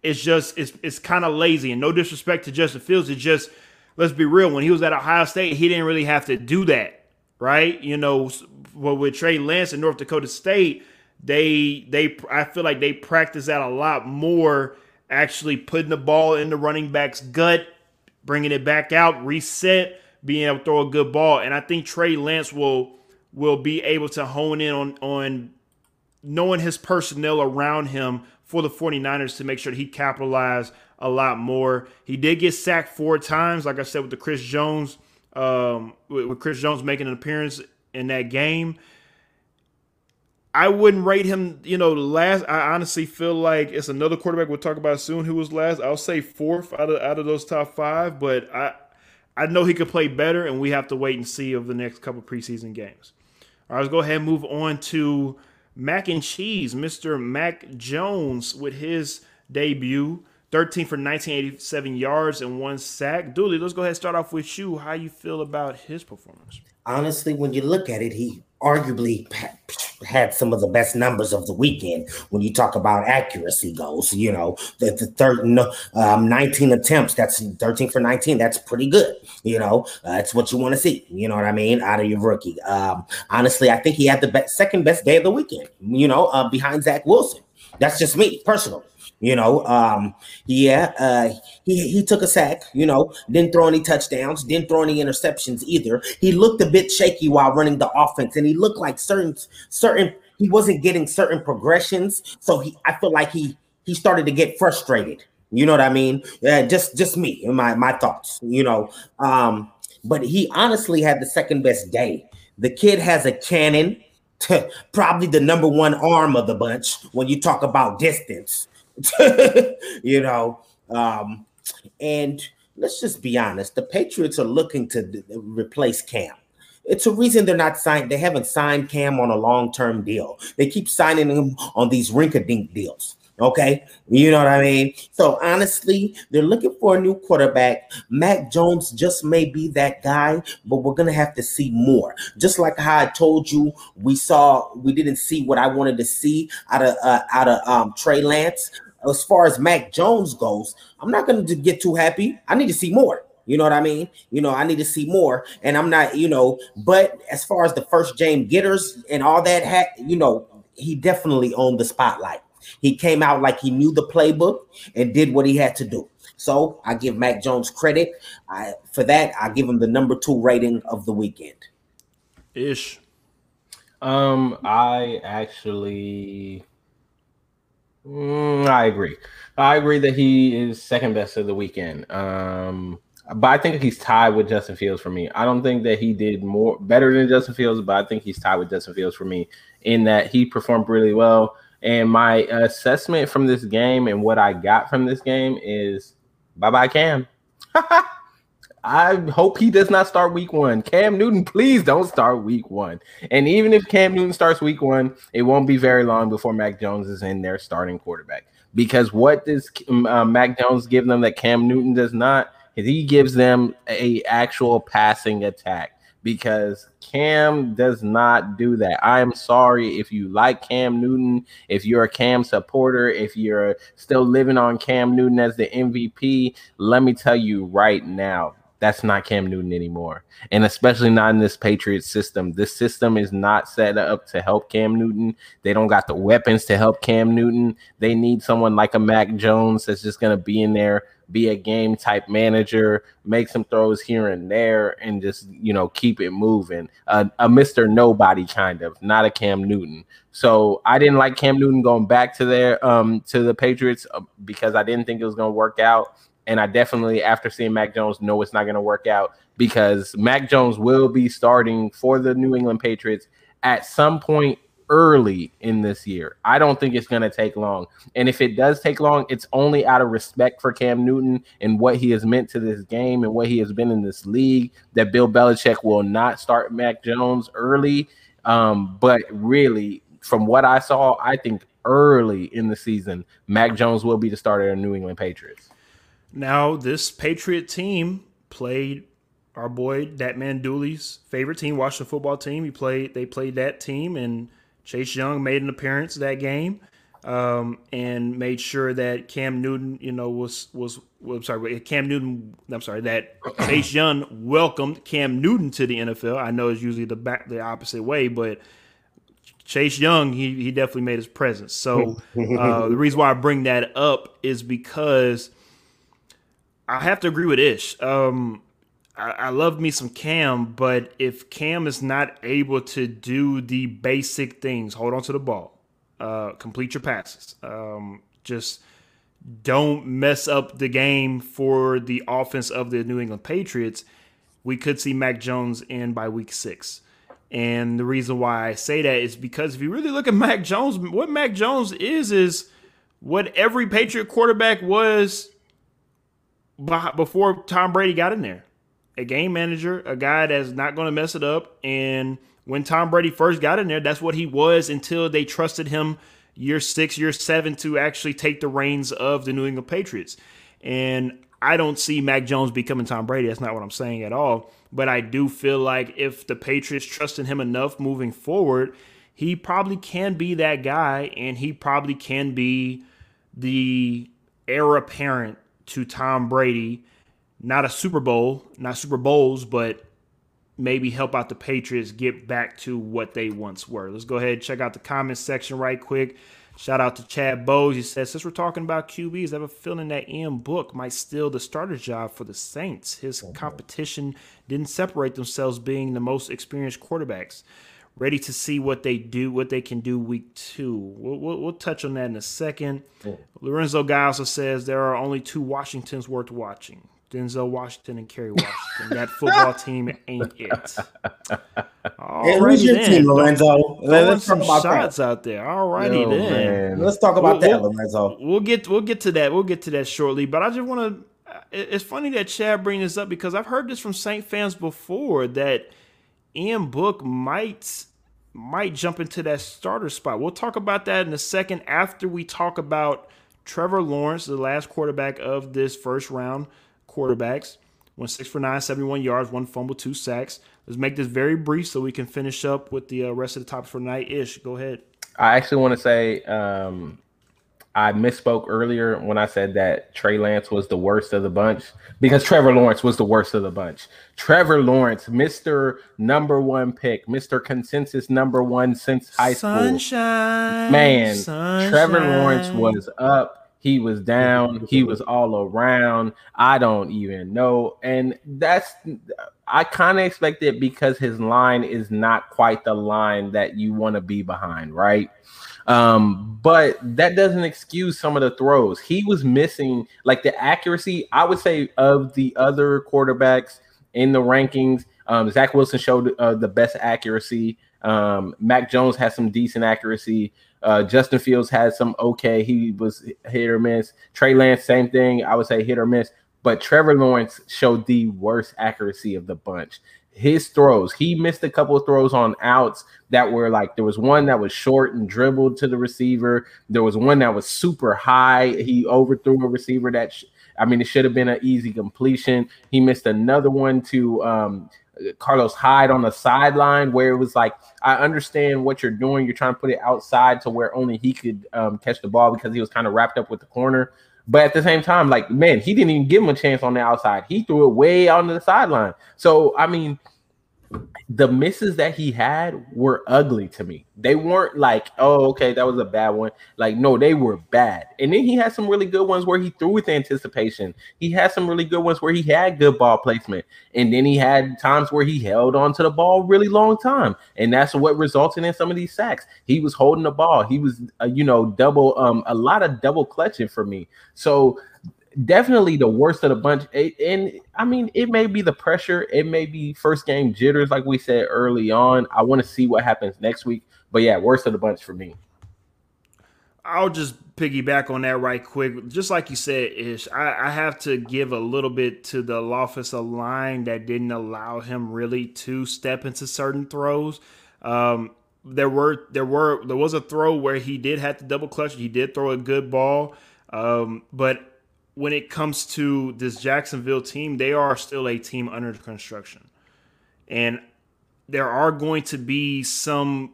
it's just it's it's kind of lazy. And no disrespect to Justin Fields, it's just let's be real. When he was at Ohio State, he didn't really have to do that, right? You know, well with Trey Lance in North Dakota State they they I feel like they practice that a lot more. Actually, putting the ball in the running back's gut, bringing it back out, reset, being able to throw a good ball, and I think Trey Lance will will be able to hone in on on knowing his personnel around him for the 49ers to make sure he capitalize a lot more. He did get sacked four times, like I said, with the Chris Jones, um, with Chris Jones making an appearance in that game. I wouldn't rate him, you know, last. I honestly feel like it's another quarterback we'll talk about soon who was last. I'll say fourth out of out of those top five, but I I know he could play better, and we have to wait and see over the next couple preseason games. All right, let's go ahead and move on to Mac and Cheese, Mr. Mac Jones with his debut. 13 for 1987 yards and one sack. Dooley, let's go ahead and start off with you. How you feel about his performance? Honestly, when you look at it, he arguably had some of the best numbers of the weekend when you talk about accuracy goals. You know, the, the third um, 19 attempts, that's 13 for 19. That's pretty good. You know, uh, that's what you want to see. You know what I mean? Out of your rookie. Um, honestly, I think he had the best, second best day of the weekend, you know, uh, behind Zach Wilson. That's just me personally. You know, um, yeah, uh, he he took a sack. You know, didn't throw any touchdowns, didn't throw any interceptions either. He looked a bit shaky while running the offense, and he looked like certain certain he wasn't getting certain progressions. So he, I feel like he he started to get frustrated. You know what I mean? Just just me and my my thoughts. You know, um, but he honestly had the second best day. The kid has a cannon. Probably the number one arm of the bunch when you talk about distance. you know, um, and let's just be honest, the Patriots are looking to d- replace Cam. It's a reason they're not signed. They haven't signed Cam on a long-term deal. They keep signing him on these rink-a-dink deals. Okay, you know what I mean? So honestly, they're looking for a new quarterback. Mac Jones just may be that guy, but we're gonna have to see more. Just like how I told you, we saw we didn't see what I wanted to see out of uh, out of um, Trey Lance. As far as Mac Jones goes, I'm not gonna get too happy. I need to see more. You know what I mean? You know, I need to see more, and I'm not, you know. But as far as the first James getters and all that, had you know, he definitely owned the spotlight. He came out like he knew the playbook and did what he had to do. So I give Mac Jones credit. I, for that, I give him the number two rating of the weekend. Ish. Um, I actually, mm, I agree. I agree that he is second best of the weekend. Um, but I think he's tied with Justin Fields for me. I don't think that he did more better than Justin Fields, but I think he's tied with Justin Fields for me in that he performed really well. And my assessment from this game and what I got from this game is bye bye Cam. I hope he does not start week one. Cam Newton, please don't start week one. And even if Cam Newton starts week one, it won't be very long before Mac Jones is in their starting quarterback. Because what does uh, Mac Jones give them that Cam Newton does not? He gives them a actual passing attack because Cam does not do that. I am sorry if you like Cam Newton, if you're a Cam supporter, if you're still living on Cam Newton as the MVP, let me tell you right now, that's not Cam Newton anymore. And especially not in this Patriots system. This system is not set up to help Cam Newton. They don't got the weapons to help Cam Newton. They need someone like a Mac Jones that's just going to be in there be a game type manager, make some throws here and there, and just you know keep it moving. Uh, a Mister Nobody kind of, not a Cam Newton. So I didn't like Cam Newton going back to their um to the Patriots uh, because I didn't think it was going to work out. And I definitely, after seeing Mac Jones, know it's not going to work out because Mac Jones will be starting for the New England Patriots at some point early in this year. I don't think it's going to take long. And if it does take long, it's only out of respect for Cam Newton and what he has meant to this game and what he has been in this league that Bill Belichick will not start Mac Jones early. Um, but really, from what I saw, I think early in the season, Mac Jones will be the starter of New England Patriots. Now, this Patriot team played our boy that man Dooley's favorite team, Washington football team. He played they played that team and Chase Young made an appearance that game um, and made sure that Cam Newton, you know, was was well, I'm sorry, Cam Newton. I'm sorry that Chase Young welcomed Cam Newton to the NFL. I know it's usually the back the opposite way, but Chase Young, he he definitely made his presence. So uh, the reason why I bring that up is because I have to agree with Ish. Um, I, I love me some Cam, but if Cam is not able to do the basic things, hold on to the ball, uh, complete your passes, um, just don't mess up the game for the offense of the New England Patriots, we could see Mac Jones in by week six. And the reason why I say that is because if you really look at Mac Jones, what Mac Jones is, is what every Patriot quarterback was before Tom Brady got in there a game manager, a guy that's not going to mess it up. And when Tom Brady first got in there, that's what he was until they trusted him year six, year seven to actually take the reins of the New England Patriots. And I don't see Mac Jones becoming Tom Brady. That's not what I'm saying at all. But I do feel like if the Patriots trusted him enough moving forward, he probably can be that guy and he probably can be the heir apparent to Tom Brady not a Super Bowl, not Super Bowls, but maybe help out the Patriots get back to what they once were. Let's go ahead and check out the comments section right quick. Shout out to Chad Bowes. He says, since we're talking about QBs, I have a feeling that Ian Book might steal the starter job for the Saints. His oh, competition didn't separate themselves being the most experienced quarterbacks. Ready to see what they do, what they can do week two. We'll, we'll, we'll touch on that in a second. Lorenzo Guy also says there are only two Washingtons worth watching. Denzel Washington and Kerry Washington. that football team ain't it. Hey, who's your then. team, Lorenzo? Let's some shots that. out there. All righty then. Man. Let's talk about we'll, that, we'll, Lorenzo. We'll get we'll get to that. We'll get to that shortly. But I just want to. It's funny that Chad bring this up because I've heard this from Saint fans before that Ian Book might might jump into that starter spot. We'll talk about that in a second after we talk about Trevor Lawrence, the last quarterback of this first round quarterbacks. Went six for nine, 71 yards, one fumble, two sacks. Let's make this very brief so we can finish up with the uh, rest of the topics for night ish. go ahead. I actually want to say um, I misspoke earlier when I said that Trey Lance was the worst of the bunch because Trevor Lawrence was the worst of the bunch. Trevor Lawrence, Mr. Number One pick, Mr. Consensus Number One since high sunshine, school. Man, sunshine. Trevor Lawrence was up. He was down. He was all around. I don't even know. And that's I kind of expected because his line is not quite the line that you want to be behind, right? Um, but that doesn't excuse some of the throws. He was missing like the accuracy, I would say, of the other quarterbacks in the rankings. Um, Zach Wilson showed uh, the best accuracy. Um, Mac Jones has some decent accuracy. Uh, Justin Fields had some okay. He was hit or miss. Trey Lance, same thing. I would say hit or miss. But Trevor Lawrence showed the worst accuracy of the bunch his throws. He missed a couple of throws on outs that were like there was one that was short and dribbled to the receiver. There was one that was super high. He overthrew a receiver that sh- I mean it should have been an easy completion. He missed another one to um, Carlos Hyde on the sideline where it was like I understand what you're doing. You're trying to put it outside to where only he could um, catch the ball because he was kind of wrapped up with the corner. But at the same time, like man, he didn't even give him a chance on the outside. He threw it way on the sideline. So I mean, the misses that he had were ugly to me. They weren't like, oh, okay, that was a bad one. Like, no, they were bad. And then he had some really good ones where he threw with anticipation. He had some really good ones where he had good ball placement. And then he had times where he held on to the ball really long time. And that's what resulted in some of these sacks. He was holding the ball. He was, uh, you know, double, um, a lot of double clutching for me. So definitely the worst of the bunch. And I mean, it may be the pressure, it may be first game jitters, like we said early on. I want to see what happens next week. But yeah, worst of the bunch for me. I'll just piggyback on that right quick. Just like you said, Ish, I, I have to give a little bit to the offensive line that didn't allow him really to step into certain throws. Um, there were there were there was a throw where he did have to double clutch. He did throw a good ball, um, but when it comes to this Jacksonville team, they are still a team under construction. And there are going to be some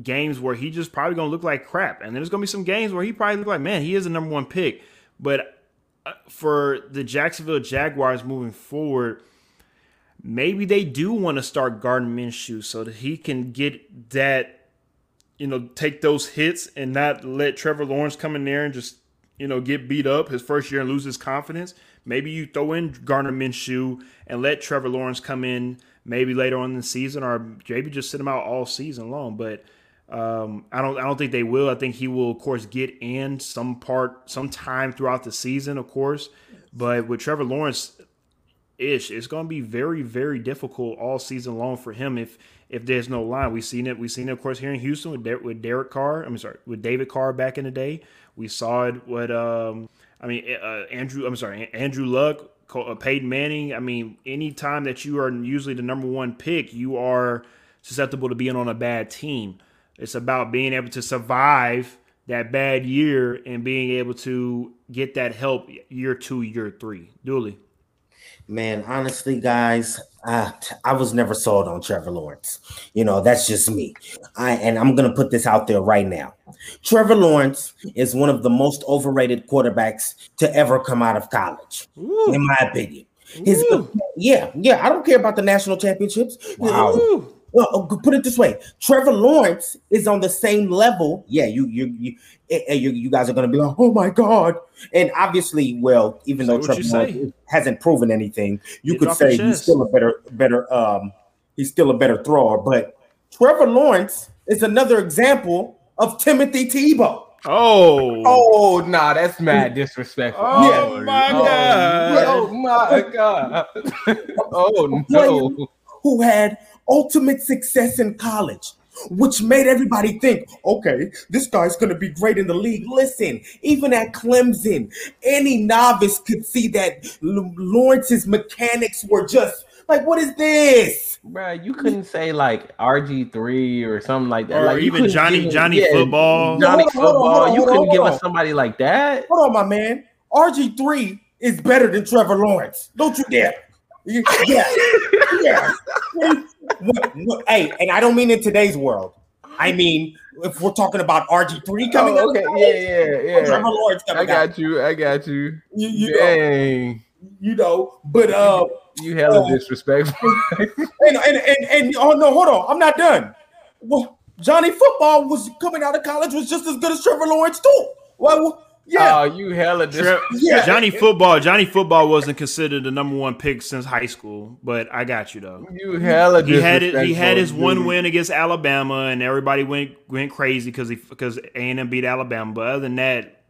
games where he just probably going to look like crap. And there's going to be some games where he probably look like, man, he is a number one pick. But uh, for the Jacksonville Jaguars moving forward, maybe they do want to start Gardner Minshew so that he can get that, you know, take those hits and not let Trevor Lawrence come in there and just you know, get beat up his first year and lose his confidence, maybe you throw in Gardner Minshew and let Trevor Lawrence come in maybe later on in the season, or maybe just sit him out all season long. But um, I don't, I don't think they will. I think he will, of course, get in some part, some time throughout the season, of course. But with Trevor Lawrence, ish, it's going to be very, very difficult all season long for him if if there's no line. We've seen it. We've seen it, of course, here in Houston with De- with Derek Carr. I'm sorry, with David Carr back in the day. We saw it with, um, I mean, uh, Andrew. I'm sorry, Andrew Luck, uh, Peyton Manning. I mean, anytime that you are usually the number one pick, you are susceptible to being on a bad team. It's about being able to survive that bad year and being able to get that help year two, year three. Dooley. Man, honestly, guys, I, I was never sold on Trevor Lawrence. You know, that's just me. I and I'm gonna put this out there right now. Trevor Lawrence is one of the most overrated quarterbacks to ever come out of college, Ooh. in my opinion. His Ooh. yeah, yeah. I don't care about the national championships. Wow. Ooh. Well, oh, put it this way: Trevor Lawrence is on the same level. Yeah, you you you eh, eh, you, you guys are going to be like, oh my god! And obviously, well, even though Trevor Lawrence hasn't proven anything, you could say he's still a better better um he's still a better thrower. But Trevor Lawrence is another example of Timothy Tebow. Oh, oh, nah, that's mad disrespectful. Oh yeah. my oh, god! Oh my god! oh no! Who had ultimate success in college, which made everybody think, okay, this guy's going to be great in the league. Listen, even at Clemson, any novice could see that Lawrence's mechanics were just like, what is this? Bro, you couldn't say like RG three or something like that, or like even Johnny Johnny yeah, Football. Johnny hold on, Football. Hold on, hold on, you couldn't give us somebody like that. Hold on, my man. RG three is better than Trevor Lawrence. Don't you dare. Yeah, yeah. hey, and I don't mean in today's world. I mean, if we're talking about RG three coming oh, okay. out, yeah, yeah, yeah. Trevor Lawrence coming I got out. you. I got you. You, you Dang. Know, you know, but uh, you hella uh, disrespectful. and, and, and and oh no, hold on, I'm not done. Well, Johnny Football was coming out of college was just as good as Trevor Lawrence too. Well, yeah, oh, you hella dis- yeah. Johnny Football. Johnny Football wasn't considered the number one pick since high school, but I got you though. You hella he had it. He had his dude. one win against Alabama, and everybody went went crazy because he because A and M beat Alabama. But other than that,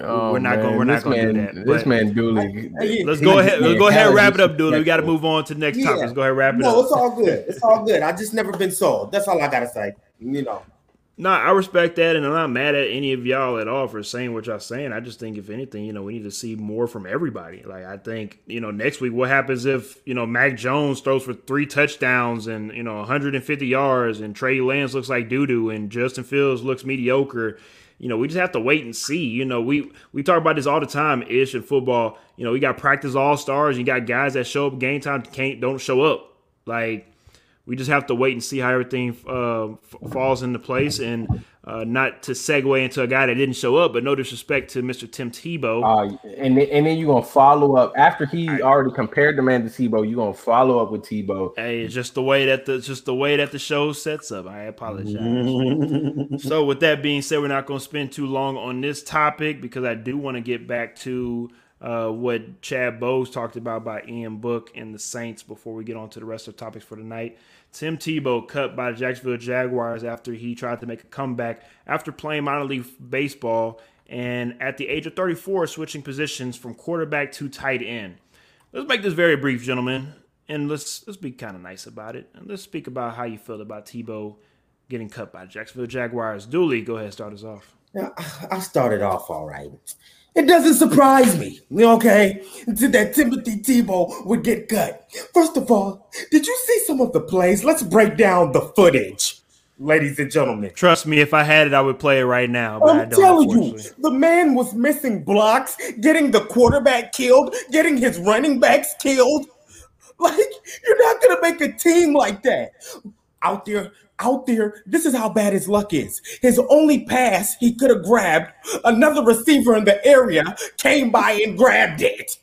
Oh, we're not oh, going. We're not going to do that. This man Dooley. Let's go ahead. Let's go ahead. and Wrap it up, Dooley. We got to move on to the next yeah. topic. Let's go ahead. Wrap it no, up. No, it's all good. It's all good. I just never been sold. That's all I gotta say. You know. Nah, I respect that, and I'm not mad at any of y'all at all for saying what y'all saying. I just think, if anything, you know, we need to see more from everybody. Like, I think, you know, next week, what happens if you know Mac Jones throws for three touchdowns and you know 150 yards, and Trey Lance looks like doo doo, and Justin Fields looks mediocre you know, we just have to wait and see. You know, we we talk about this all the time, ish in football. You know, we got practice all stars. You got guys that show up game time can't don't show up. Like we just have to wait and see how everything uh, f- falls into place. And uh, not to segue into a guy that didn't show up, but no disrespect to Mr. Tim Tebow. Uh, and then, and then you're gonna follow up after he already compared the man to Tebow. You're gonna follow up with Tebow. Hey, it's just the way that the just the way that the show sets up. I apologize. so with that being said, we're not gonna spend too long on this topic because I do want to get back to. Uh, what Chad Bowes talked about by Ian Book and the Saints before we get on to the rest of the topics for tonight. Tim Tebow cut by the Jacksonville Jaguars after he tried to make a comeback after playing minor league baseball and at the age of 34 switching positions from quarterback to tight end. Let's make this very brief, gentlemen, and let's let's be kind of nice about it. And let's speak about how you feel about Tebow getting cut by Jacksonville Jaguars. Dooley, go ahead, start us off. Yeah, I started off all right. It doesn't surprise me, okay, that Timothy Tebow would get cut. First of all, did you see some of the plays? Let's break down the footage, ladies and gentlemen. Trust me, if I had it, I would play it right now. I'm telling you, the man was missing blocks, getting the quarterback killed, getting his running backs killed. Like, you're not gonna make a team like that out there out there, this is how bad his luck is. His only pass he could have grabbed, another receiver in the area came by and grabbed it.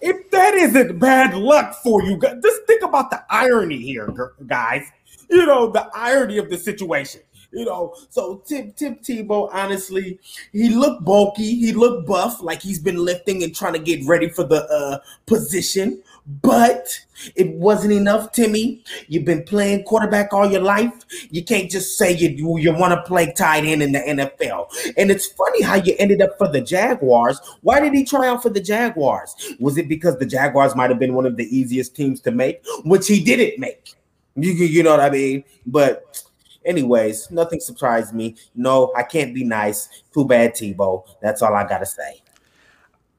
If that isn't bad luck for you, just think about the irony here, guys. You know, the irony of the situation. You know, so Tim Tim Tebow, honestly, he looked bulky, he looked buff, like he's been lifting and trying to get ready for the uh, position. But it wasn't enough, Timmy. You've been playing quarterback all your life. You can't just say you you want to play tight end in the NFL. And it's funny how you ended up for the Jaguars. Why did he try out for the Jaguars? Was it because the Jaguars might have been one of the easiest teams to make, which he didn't make? You, you know what I mean? But anyways, nothing surprised me. No, I can't be nice. Too bad, Tebow. That's all I gotta say.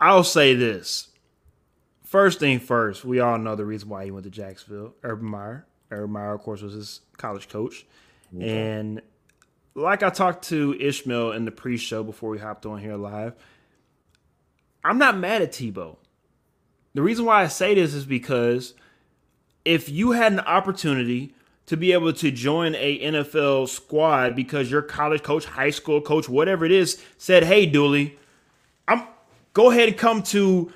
I'll say this first thing first, we all know the reason why he went to Jacksonville. Urban Meyer. Urban Meyer, of course, was his college coach. And like I talked to Ishmael in the pre-show before we hopped on here live, I'm not mad at Tebow. The reason why I say this is because if you had an opportunity to be able to join a NFL squad because your college coach, high school coach, whatever it is, said, "Hey, Dooley, I'm go ahead and come to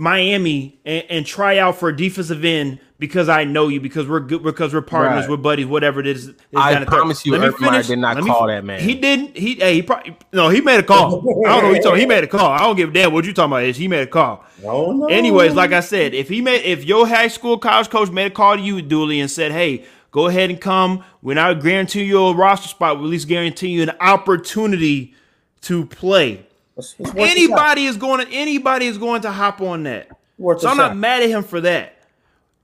Miami and, and, try out for a defensive end because I know you because we're good because we're partners, right. we're buddies, whatever it is. I promise you, Urban Meyer did not call that man. He didn't. He hey, he probably no. He made a call. I don't know. He told. He made a call. I don't give a damn what you talking about. Is he made a call? No, no. Anyways, like I said, if he made if your high school college coach made a call to you, Dooley, and said, "Hey, go ahead and come. We're not guaranteeing you a roster spot. We at least guarantee you an opportunity to play." Anybody is going to anybody is going to hop on that. so I'm not mad at him for that.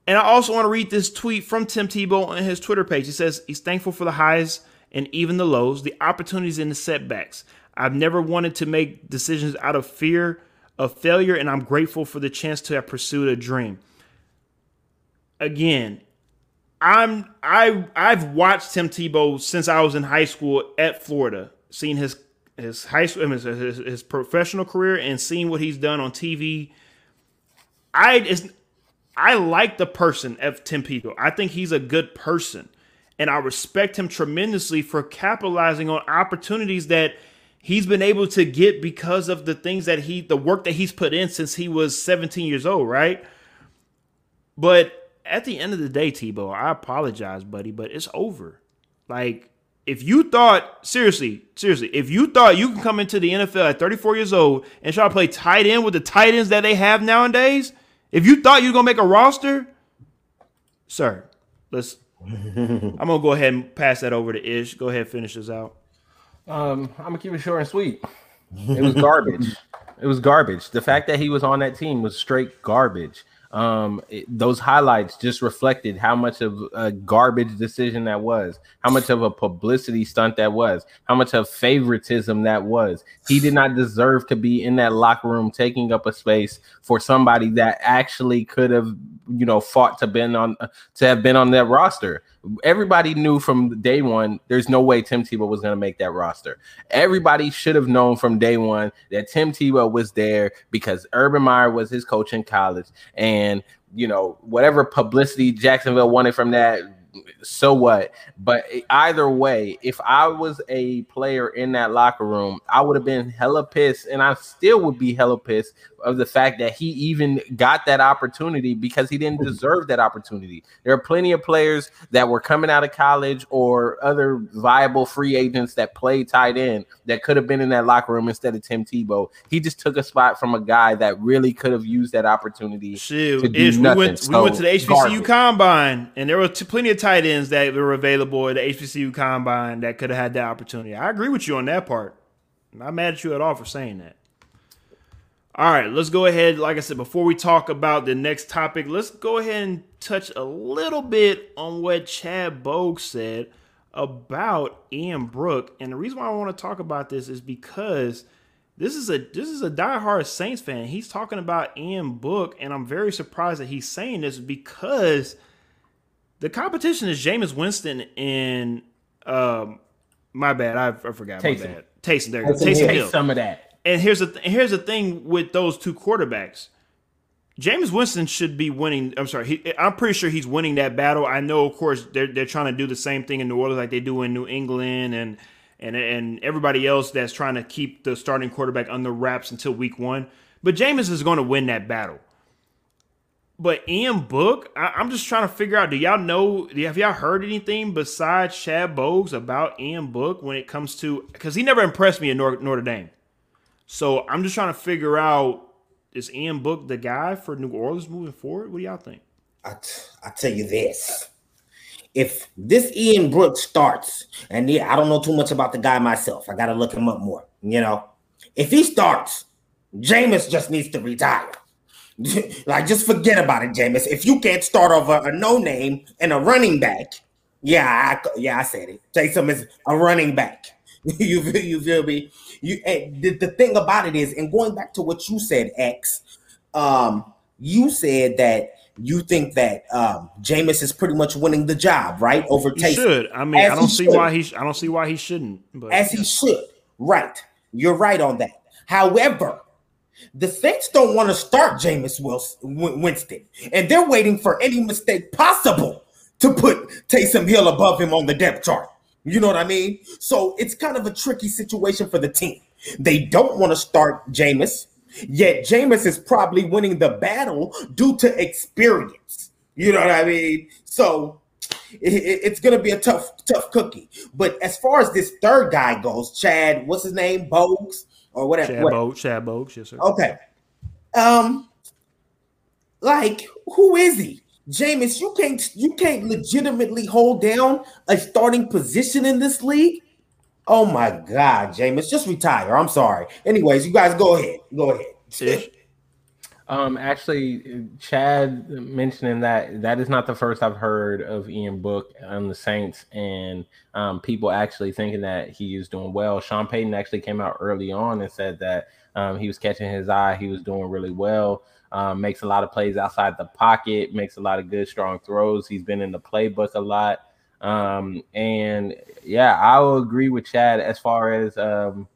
And I also want to read this tweet from Tim Tebow on his Twitter page. He says he's thankful for the highs and even the lows, the opportunities and the setbacks. I've never wanted to make decisions out of fear of failure, and I'm grateful for the chance to have pursued a dream. Again, I'm I I've watched Tim Tebow since I was in high school at Florida, seen his his high school his, his, his professional career and seeing what he's done on TV. I is I like the person of Tim Tebow. I think he's a good person, and I respect him tremendously for capitalizing on opportunities that he's been able to get because of the things that he the work that he's put in since he was 17 years old, right? But at the end of the day, Tebow, I apologize, buddy, but it's over. Like, if you thought, seriously, seriously, if you thought you can come into the NFL at 34 years old and try to play tight end with the tight ends that they have nowadays, if you thought you were gonna make a roster, sir, let's I'm gonna go ahead and pass that over to Ish. Go ahead, finish this out. Um, I'm gonna keep it short and sweet. It was garbage. it was garbage. The fact that he was on that team was straight garbage um, it, those highlights just reflected how much of a garbage decision that was, how much of a publicity stunt that was, how much of favoritism that was. He did not deserve to be in that locker room taking up a space for somebody that actually could have, you know, fought to been on to have been on that roster everybody knew from day one there's no way Tim Tebow was going to make that roster. Everybody should have known from day one that Tim Tebow was there because Urban Meyer was his coach in college. And, you know, whatever publicity Jacksonville wanted from that, so what? But either way, if I was a player in that locker room, I would have been hella pissed, and I still would be hella pissed of the fact that he even got that opportunity because he didn't deserve that opportunity. There are plenty of players that were coming out of college or other viable free agents that played tight end that could have been in that locker room instead of Tim Tebow. He just took a spot from a guy that really could have used that opportunity. Shit, Ish, we went so, we went to the HBCU garbage. combine and there were t- plenty of tight ends that were available at the HBCU combine that could have had that opportunity. I agree with you on that part. I'm not mad at you at all for saying that. All right, let's go ahead. Like I said, before we talk about the next topic, let's go ahead and touch a little bit on what Chad Bogue said about Ian Book. And the reason why I want to talk about this is because this is a this is a diehard Saints fan. He's talking about Ian Book, and I'm very surprised that he's saying this because the competition is Jameis Winston and um, my bad, I, I forgot Taysom. my bad. Taysom, there you go. Taysom Hill. Some of that. And here's the th- here's the thing with those two quarterbacks. Jameis Winston should be winning. I'm sorry. He, I'm pretty sure he's winning that battle. I know, of course, they're they're trying to do the same thing in New Orleans like they do in New England and and and everybody else that's trying to keep the starting quarterback under wraps until week one. But Jameis is going to win that battle. But Ian Book, I, am just trying to figure out. Do y'all know? Have y'all heard anything besides Chad Bogues about Ian Book when it comes to? Because he never impressed me in Notre, Notre Dame. So I'm just trying to figure out is Ian Book the guy for New Orleans moving forward? What do y'all think? I, t- I tell you this. If this Ian Book starts, and yeah, I don't know too much about the guy myself. I got to look him up more. You know, if he starts, Jameis just needs to retire. like, just forget about it, Jameis. If you can't start over a no name and a running back, yeah, I, yeah, I said it. Taysom is a running back. you you feel me? You the, the thing about it is, and going back to what you said, X, um, you said that you think that um Jameis is pretty much winning the job, right? Over Taysom. Should I mean as I don't see should. why he I don't see why he shouldn't. But as he should, right? You're right on that. However, the Saints don't want to start Jameis Wilson Winston, and they're waiting for any mistake possible to put Taysom Hill above him on the depth chart. You know what I mean? So it's kind of a tricky situation for the team. They don't want to start Jameis, yet Jameis is probably winning the battle due to experience. You know what I mean? So it, it, it's going to be a tough, tough cookie. But as far as this third guy goes, Chad, what's his name? Bogues or whatever. Chad Bogues, Chad Bogues, yes, sir. Okay. Um, like, who is he? Jameis, you can't you can't legitimately hold down a starting position in this league. Oh my God, Jameis, just retire. I'm sorry. Anyways, you guys go ahead. Go ahead. Um, actually, Chad mentioning that that is not the first I've heard of Ian Book on the Saints, and um, people actually thinking that he is doing well. Sean Payton actually came out early on and said that um, he was catching his eye, he was doing really well. Um, makes a lot of plays outside the pocket, makes a lot of good, strong throws. He's been in the playbook a lot, um, and yeah, I will agree with Chad as far as um,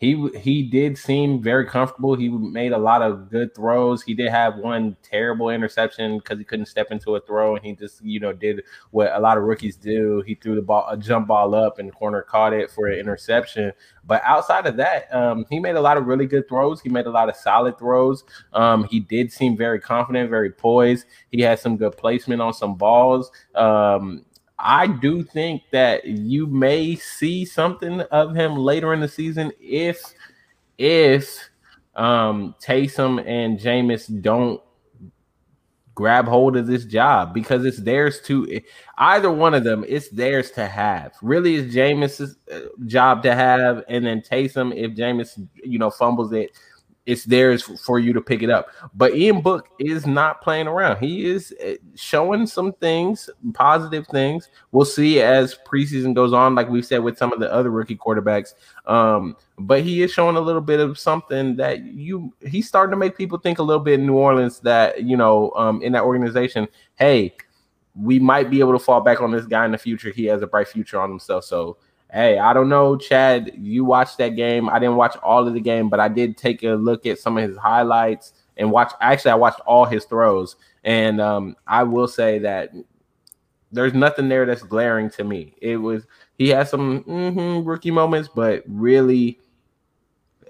he he did seem very comfortable. He made a lot of good throws. He did have one terrible interception because he couldn't step into a throw, and he just you know did what a lot of rookies do. He threw the ball, a jump ball up, and the corner caught it for an interception. But outside of that, um, he made a lot of really good throws. He made a lot of solid throws. Um, he did seem very confident, very poised. He had some good placement on some balls. Um, I do think that you may see something of him later in the season if if um Taysom and Jameis don't grab hold of this job because it's theirs to either one of them it's theirs to have. Really it's Jameis's uh, job to have and then Taysom if Jameis you know fumbles it it's theirs for you to pick it up. But Ian Book is not playing around. He is eh, showing some things, positive things. We'll see as preseason goes on, like we've said with some of the other rookie quarterbacks. Um, but he is showing a little bit of something that you he's starting to make people think a little bit in New Orleans that you know um, in that organization, hey, we might be able to fall back on this guy in the future. He has a bright future on himself. So hey, I don't know, Chad. You watched that game. I didn't watch all of the game, but I did take a look at some of his highlights and watch. Actually, I watched all his throws, and um, I will say that there's nothing there that's glaring to me. It was he had some mm-hmm, rookie moments, but really,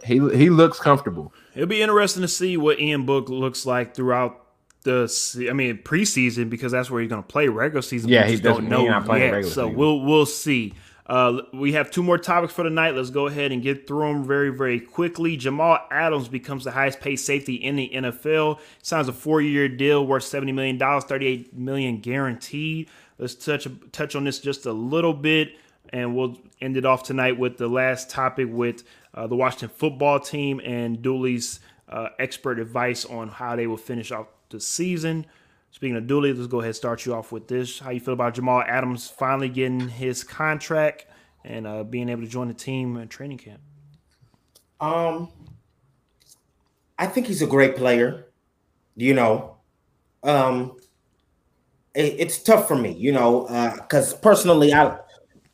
he he looks comfortable. It'll be interesting to see what Ian Book looks like throughout the I mean preseason because that's where he's going to play regular season. Yeah, he don't know yet, so season. we'll we'll see. Uh, we have two more topics for tonight. Let's go ahead and get through them very, very quickly. Jamal Adams becomes the highest paid safety in the NFL. Signs a four-year deal worth $70 million, 38 million guaranteed. Let's touch touch on this just a little bit, and we'll end it off tonight with the last topic with uh, the Washington football team and Dooley's uh, expert advice on how they will finish off the season. Speaking of Dooley, let's go ahead and start you off with this. How you feel about Jamal Adams finally getting his contract and uh, being able to join the team in training camp? Um, I think he's a great player. You know, um, it, it's tough for me, you know, because uh, personally, I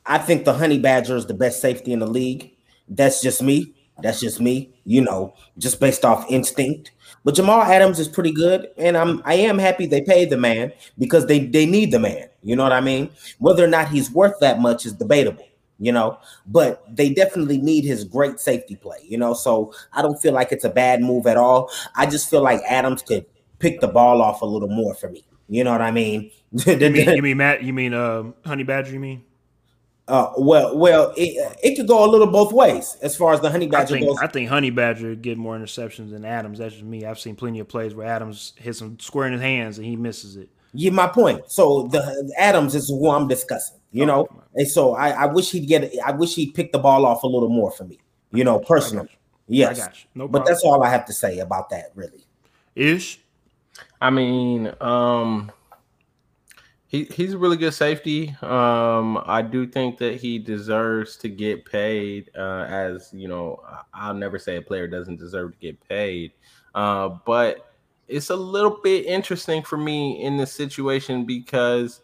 I think the Honey Badger is the best safety in the league. That's just me. That's just me. You know, just based off instinct. But Jamal Adams is pretty good, and I'm I am happy they paid the man because they they need the man. You know what I mean? Whether or not he's worth that much is debatable. You know, but they definitely need his great safety play. You know, so I don't feel like it's a bad move at all. I just feel like Adams could pick the ball off a little more for me. You know what I mean? you mean, you mean Matt? You mean uh, Honey Badger? You mean? Uh, well, well, it, it could go a little both ways as far as the honey badger I think, goes. I think honey badger get more interceptions than Adams. That's just me. I've seen plenty of plays where Adams hits him square in his hands and he misses it. Yeah, my point. So the Adams is who I'm discussing. You oh, know, and so I, I wish he'd get. I wish he'd pick the ball off a little more for me. You know, personally. You. Yes, no but that's all I have to say about that. Really. Ish. I mean, um, he he's a really good safety. Um, I do think that he deserves to get paid. Uh, as you know, I'll never say a player doesn't deserve to get paid. Uh, but it's a little bit interesting for me in this situation because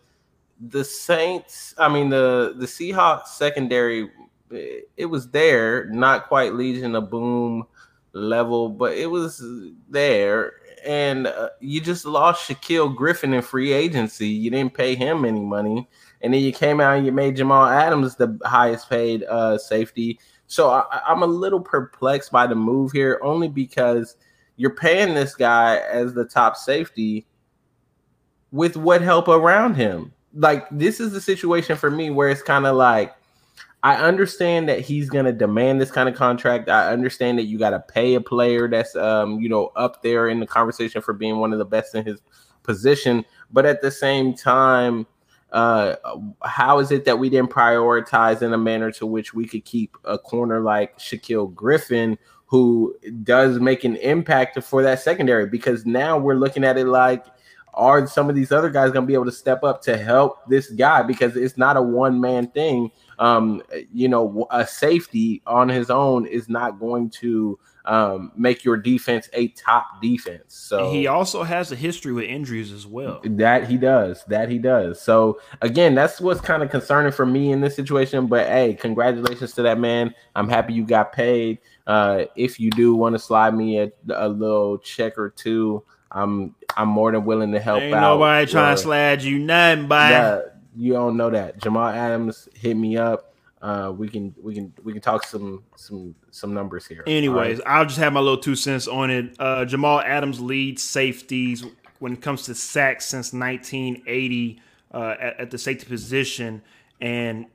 the Saints, I mean the the Seahawks secondary, it, it was there, not quite Legion of Boom level, but it was there and uh, you just lost Shaquill Griffin in free agency. You didn't pay him any money, and then you came out and you made Jamal Adams the highest paid uh, safety. So I, I'm a little perplexed by the move here, only because you're paying this guy as the top safety with what help around him. Like this is the situation for me where it's kind of like I understand that he's going to demand this kind of contract. I understand that you got to pay a player that's um, you know up there in the conversation for being one of the best in his position, but at the same time uh, how is it that we didn't prioritize in a manner to which we could keep a corner like Shaquill Griffin who does make an impact for that secondary? Because now we're looking at it like are some of these other guys going to be able to step up to help this guy? Because it's not a one man thing um, you know a safety on his own is not going to um, make your defense a top defense. So he also has a history with injuries as well. That he does. That he does. So again, that's what's kind of concerning for me in this situation. But hey, congratulations to that man. I'm happy you got paid. Uh, if you do want to slide me a, a, little check or two, I'm I'm more than willing to help Ain't out. Nobody trying to slide you nothing, by. You don't know that. Jamal Adams hit me up uh, we can we can we can talk some some some numbers here. Anyways, right. I'll just have my little two cents on it. Uh, Jamal Adams leads safeties when it comes to sacks since 1980 uh, at, at, the safety position, and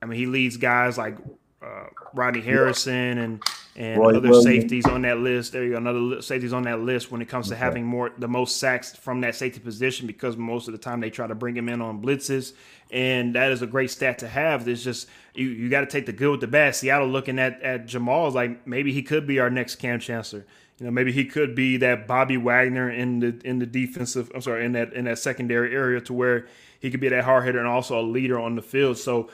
I mean he leads guys like uh, Rodney Harrison and and Roy other Williams. safeties on that list. There you go, another safeties on that list when it comes to okay. having more the most sacks from that safety position because most of the time they try to bring him in on blitzes, and that is a great stat to have. There's just you you got to take the good with the bad. Seattle looking at at Jamal is like maybe he could be our next Kam Chancellor. You know, maybe he could be that Bobby Wagner in the in the defensive. I'm sorry, in that in that secondary area to where he could be that hard hitter and also a leader on the field. So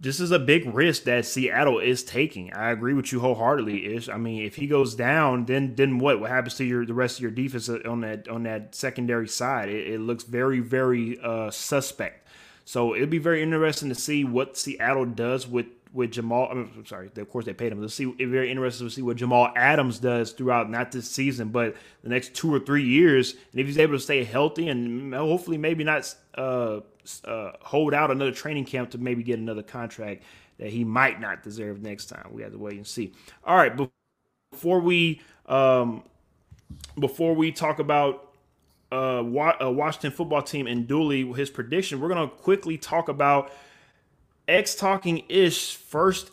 this is a big risk that Seattle is taking. I agree with you wholeheartedly. Ish. I mean, if he goes down, then then what? What happens to your the rest of your defense on that on that secondary side? It, it looks very very uh, suspect. So it'll be very interesting to see what Seattle does with with Jamal. I'm sorry, of course they paid him. Let's see. It's very interesting to see what Jamal Adams does throughout not this season, but the next two or three years. And if he's able to stay healthy and hopefully maybe not uh, uh, hold out another training camp to maybe get another contract that he might not deserve next time. We have to wait and see. All right, before we um, before we talk about uh, Washington football team and Dooley his prediction, we're gonna quickly talk about X Talking Ish first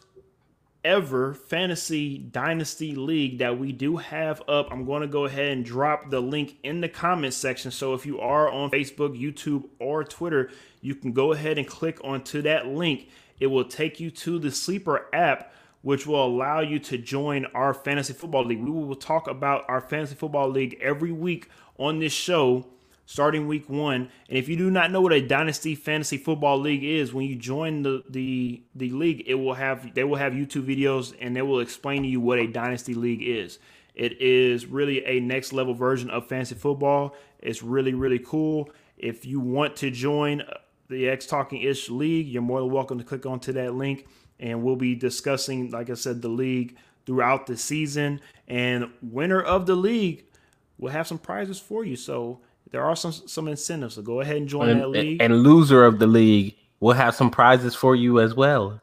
ever fantasy dynasty league that we do have up. I'm going to go ahead and drop the link in the comment section. So if you are on Facebook, YouTube, or Twitter, you can go ahead and click onto that link. It will take you to the Sleeper app, which will allow you to join our fantasy football league. We will talk about our fantasy football league every week on this show starting week one. And if you do not know what a dynasty fantasy football league is, when you join the the the league, it will have they will have YouTube videos and they will explain to you what a dynasty league is. It is really a next level version of fantasy football. It's really really cool. If you want to join the X Talking Ish League, you're more than welcome to click onto that link, and we'll be discussing, like I said, the league throughout the season. And winner of the league will have some prizes for you. So there are some some incentives. So go ahead and join and, that league. And loser of the league will have some prizes for you as well.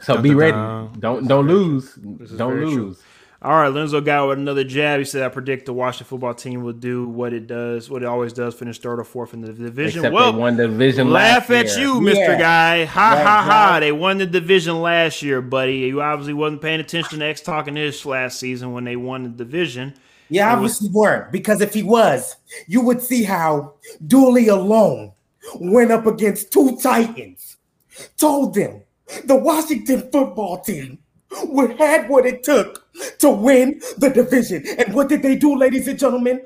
So be ready. Don't don't lose. Don't lose. True. All right, Lenzo got with another jab. He said, "I predict the Washington football team will do what it does, what it always does, finish third or fourth in the division." Except well, they won the division. Laugh at year. you, Mister yeah. Guy. Ha ha ha! They won the division last year, buddy. You obviously wasn't paying attention to X talking this last season when they won the division. Yeah, obviously was- weren't because if he was, you would see how Dooley alone went up against two Titans, told them the Washington football team would had what it took to win the division. And what did they do, ladies and gentlemen?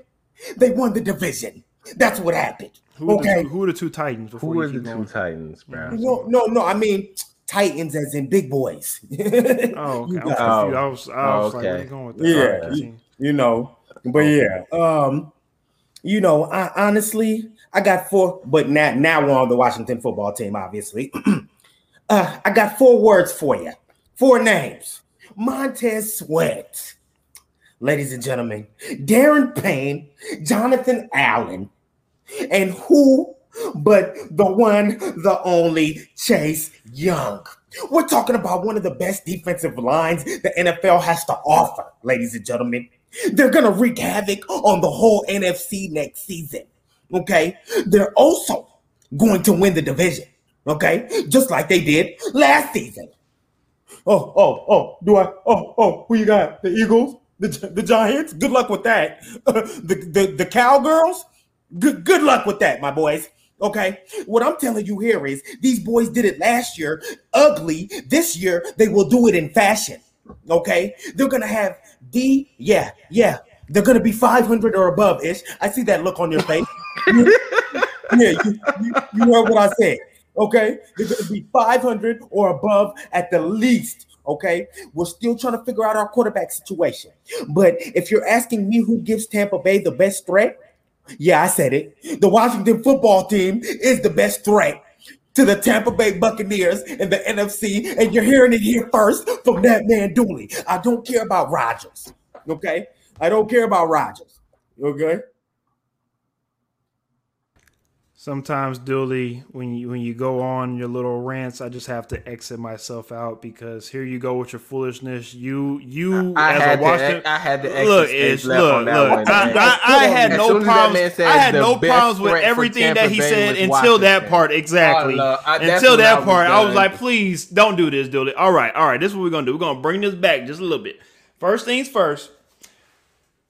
They won the division. That's what happened. Who okay, the, who are the two Titans? Who are the two Titans, bro? No, no, no. I mean, Titans as in big boys. oh, okay. I was, oh, I was, I was okay. like, oh, going with that? Yeah, you, you know, but yeah, um, you know, I honestly I got four, but now now we're on the Washington football team, obviously. uh, I got four words for you, four names: Montez Sweat, ladies and gentlemen, Daron Payne, Jonathan Allen, and who but the one, the only Chase Young. We're talking about one of the best defensive lines the NFL has to offer, ladies and gentlemen. They're going to wreak havoc on the whole NFC next season. Okay. They're also going to win the division. Okay. Just like they did last season. Oh, oh, oh, do I? Oh, oh, who you got? The Eagles? The, the Giants? Good luck with that. the, the, the Cowgirls? Good, good luck with that, my boys. Okay. What I'm telling you here is these boys did it last year ugly. This year, they will do it in fashion. Okay, they're gonna have D. Yeah, yeah, they're gonna be 500 or above ish. I see that look on your face. yeah, you, you, you heard what I said. Okay, they're gonna be 500 or above at the least. Okay, we're still trying to figure out our quarterback situation. But if you're asking me who gives Tampa Bay the best threat, yeah, I said it. The Washington football team is the best threat to the Tampa Bay Buccaneers in the NFC, and you're hearing it here first from that man Dooley. I don't care about Rodgers. Okay, I don't care about Rodgers. Okay. Sometimes, Dooley, when you when you go on your little rants, I just have to exit myself out because here you go with your foolishness. You you I as had a Washington, to, I had to look, Ish, look, look. I, I, I had As no as problems. I had no problems with everything that he Bay said until that part. Exactly. Oh, I- until I that part, I was like, please don't do this, Dooley. All right, all right. This is what we're gonna do. We're gonna bring this back just a little bit. First things first.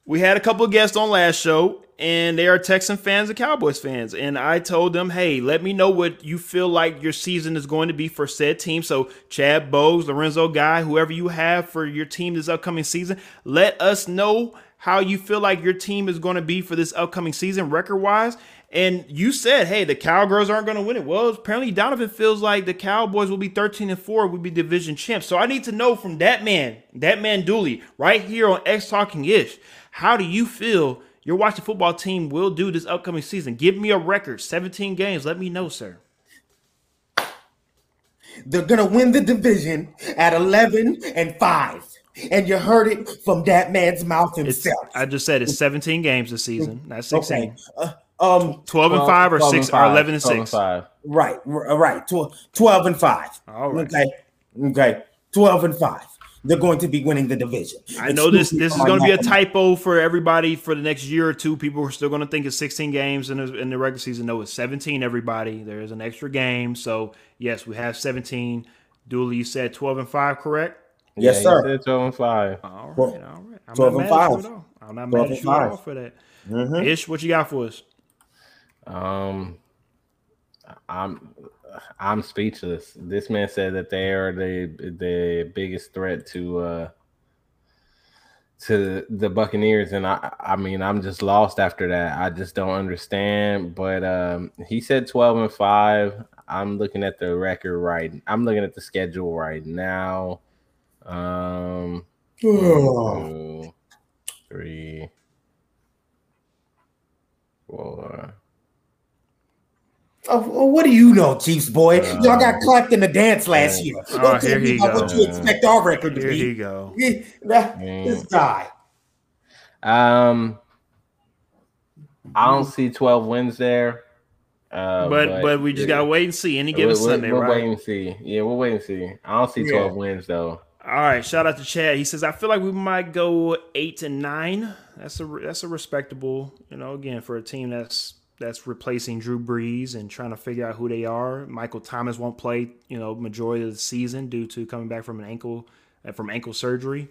We had a couple of guests on last show, and they are Texan fans and Cowboys fans. And I told them, hey, let me know what you feel like your season is going to be for said team. So, Chad Bowes, Lorenzo Guy, whoever you have for your team this upcoming season, let us know how you feel like your team is going to be for this upcoming season, record wise. And you said, hey, the Cowgirls aren't going to win it. Well, apparently Donovan feels like the Cowboys will be 13 and 4, will be division champs. So I need to know from that man, that man Dooley, right here on X Talking Ish, how do you feel your Washington football team will do this upcoming season? Give me a record, 17 games. Let me know, sir. They're gonna win the division at 11 and 5. And you heard it from that man's mouth It's, himself. I just said it's 17 games this season, not 16. okay. Uh, um 12 and 5 or 6 or 11 and 6. Five. right, right. Tw- 12 and 5. All right. Okay. Okay. 12 and 5. They're going to be winning the division. I know this this is going to be a typo for everybody for the next year or two. People are still going to think it's 16 games in the, in the regular season. No, it's 17. Everybody, there is an extra game. So yes, we have 17. Dooley, you said 12 and five, correct? Yes, Yeah, sir. said 12 and 5. All right, all right. I'm 12 and mad at you five. I'm not mad at you at all for that. Mhm. Ish, what you got for us? Um, I'm I'm speechless. This man said that they are the the biggest threat to uh to the Buccaneers, and I I mean I'm just lost after that. I just don't understand. But um, he said 12 and five. I'm looking at the record right. I'm looking at the schedule right now. Um, two, three, four. Oh, what do you know, Chiefs boy? Uh, Y'all got clapped in the dance last year. oh, Don't here tell me he about what you expect our record to Here be. he go. Yeah, Mm. This guy. Um, I don't see 12 wins there. Uh, But but we just yeah. gotta wait and see. Any We'll- given we'll- Sunday, we'll right? wait and see. Yeah, we'll wait and see. I don't see Yeah. 12 wins though. All right, shout out to Chad. He says I feel like we might go eight and nine. That's a that's a respectable, you know, again for a team that's that's replacing Drew Brees and trying to figure out who they are. Michael Thomas won't play, you know, majority of the season due to coming back from an ankle uh, from ankle surgery.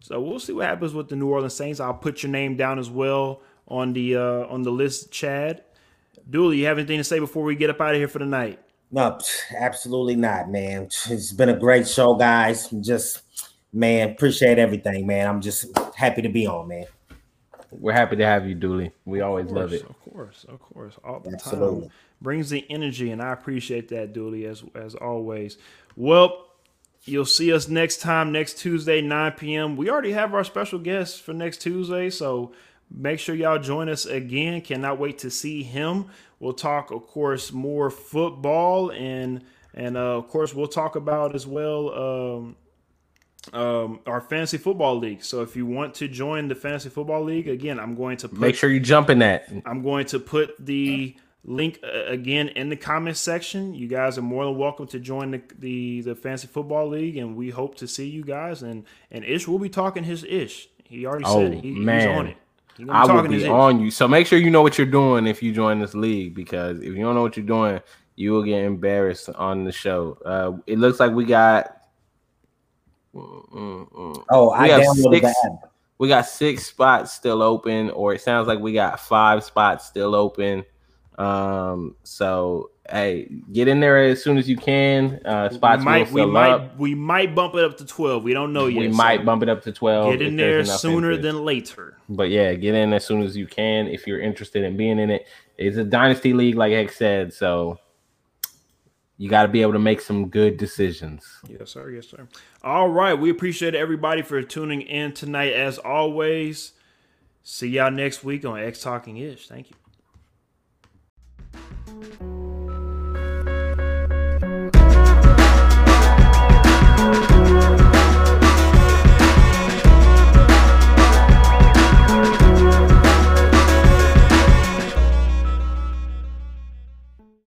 So we'll see what happens with the New Orleans Saints. I'll put your name down as well on the uh, on the list, Chad. Dooley, you have anything to say before we get up out of here for the night? No, absolutely not, man. It's been a great show, guys. Just, man, appreciate everything, man. I'm just happy to be on, man. We're happy to have you, Dooley. We always Of love it. Of course, of course, all the Absolutely. time. Brings the energy, and I appreciate that, Dooley, as as always. Well, you'll see us next time, next Tuesday, 9 p.m. We already have our special guest for next Tuesday, so make sure y'all join us again. Cannot wait to see him. We'll talk, of course, more football and and uh, of course we'll talk about as well. Um, um, our fantasy football league. So if you want to join the fantasy football league, again, I'm going to put Make sure you jump in that. I'm going to put the link uh, again in the comment section. You guys are more than welcome to join the, the the fantasy football league, and we hope to see you guys. And and Ish will be talking his Ish. He already Oh, said it. He, he's on it. He I will be ish. on you. So make sure you know what you're doing if you join this league because if you don't know what you're doing, you will get embarrassed on the show. Uh, it looks like we got. Oh, I We have downloaded six- the app. We got six spots still open, or it sounds like we got five spots still open. Um, so hey, get in there as soon as you can. Uh, spots we might, will we might, up. we might bump it up to twelve. We don't know yet. We so might bump it up to twelve. Get in there sooner interest. than later. But yeah, get in as soon as you can if you're interested in being in it. It's a dynasty league, like Heck said, so you got to be able to make some good decisions. Yes, sir. Yes, sir. All right. We appreciate everybody for tuning in tonight. As always, see y'all next week on X Talking Ish. Thank you.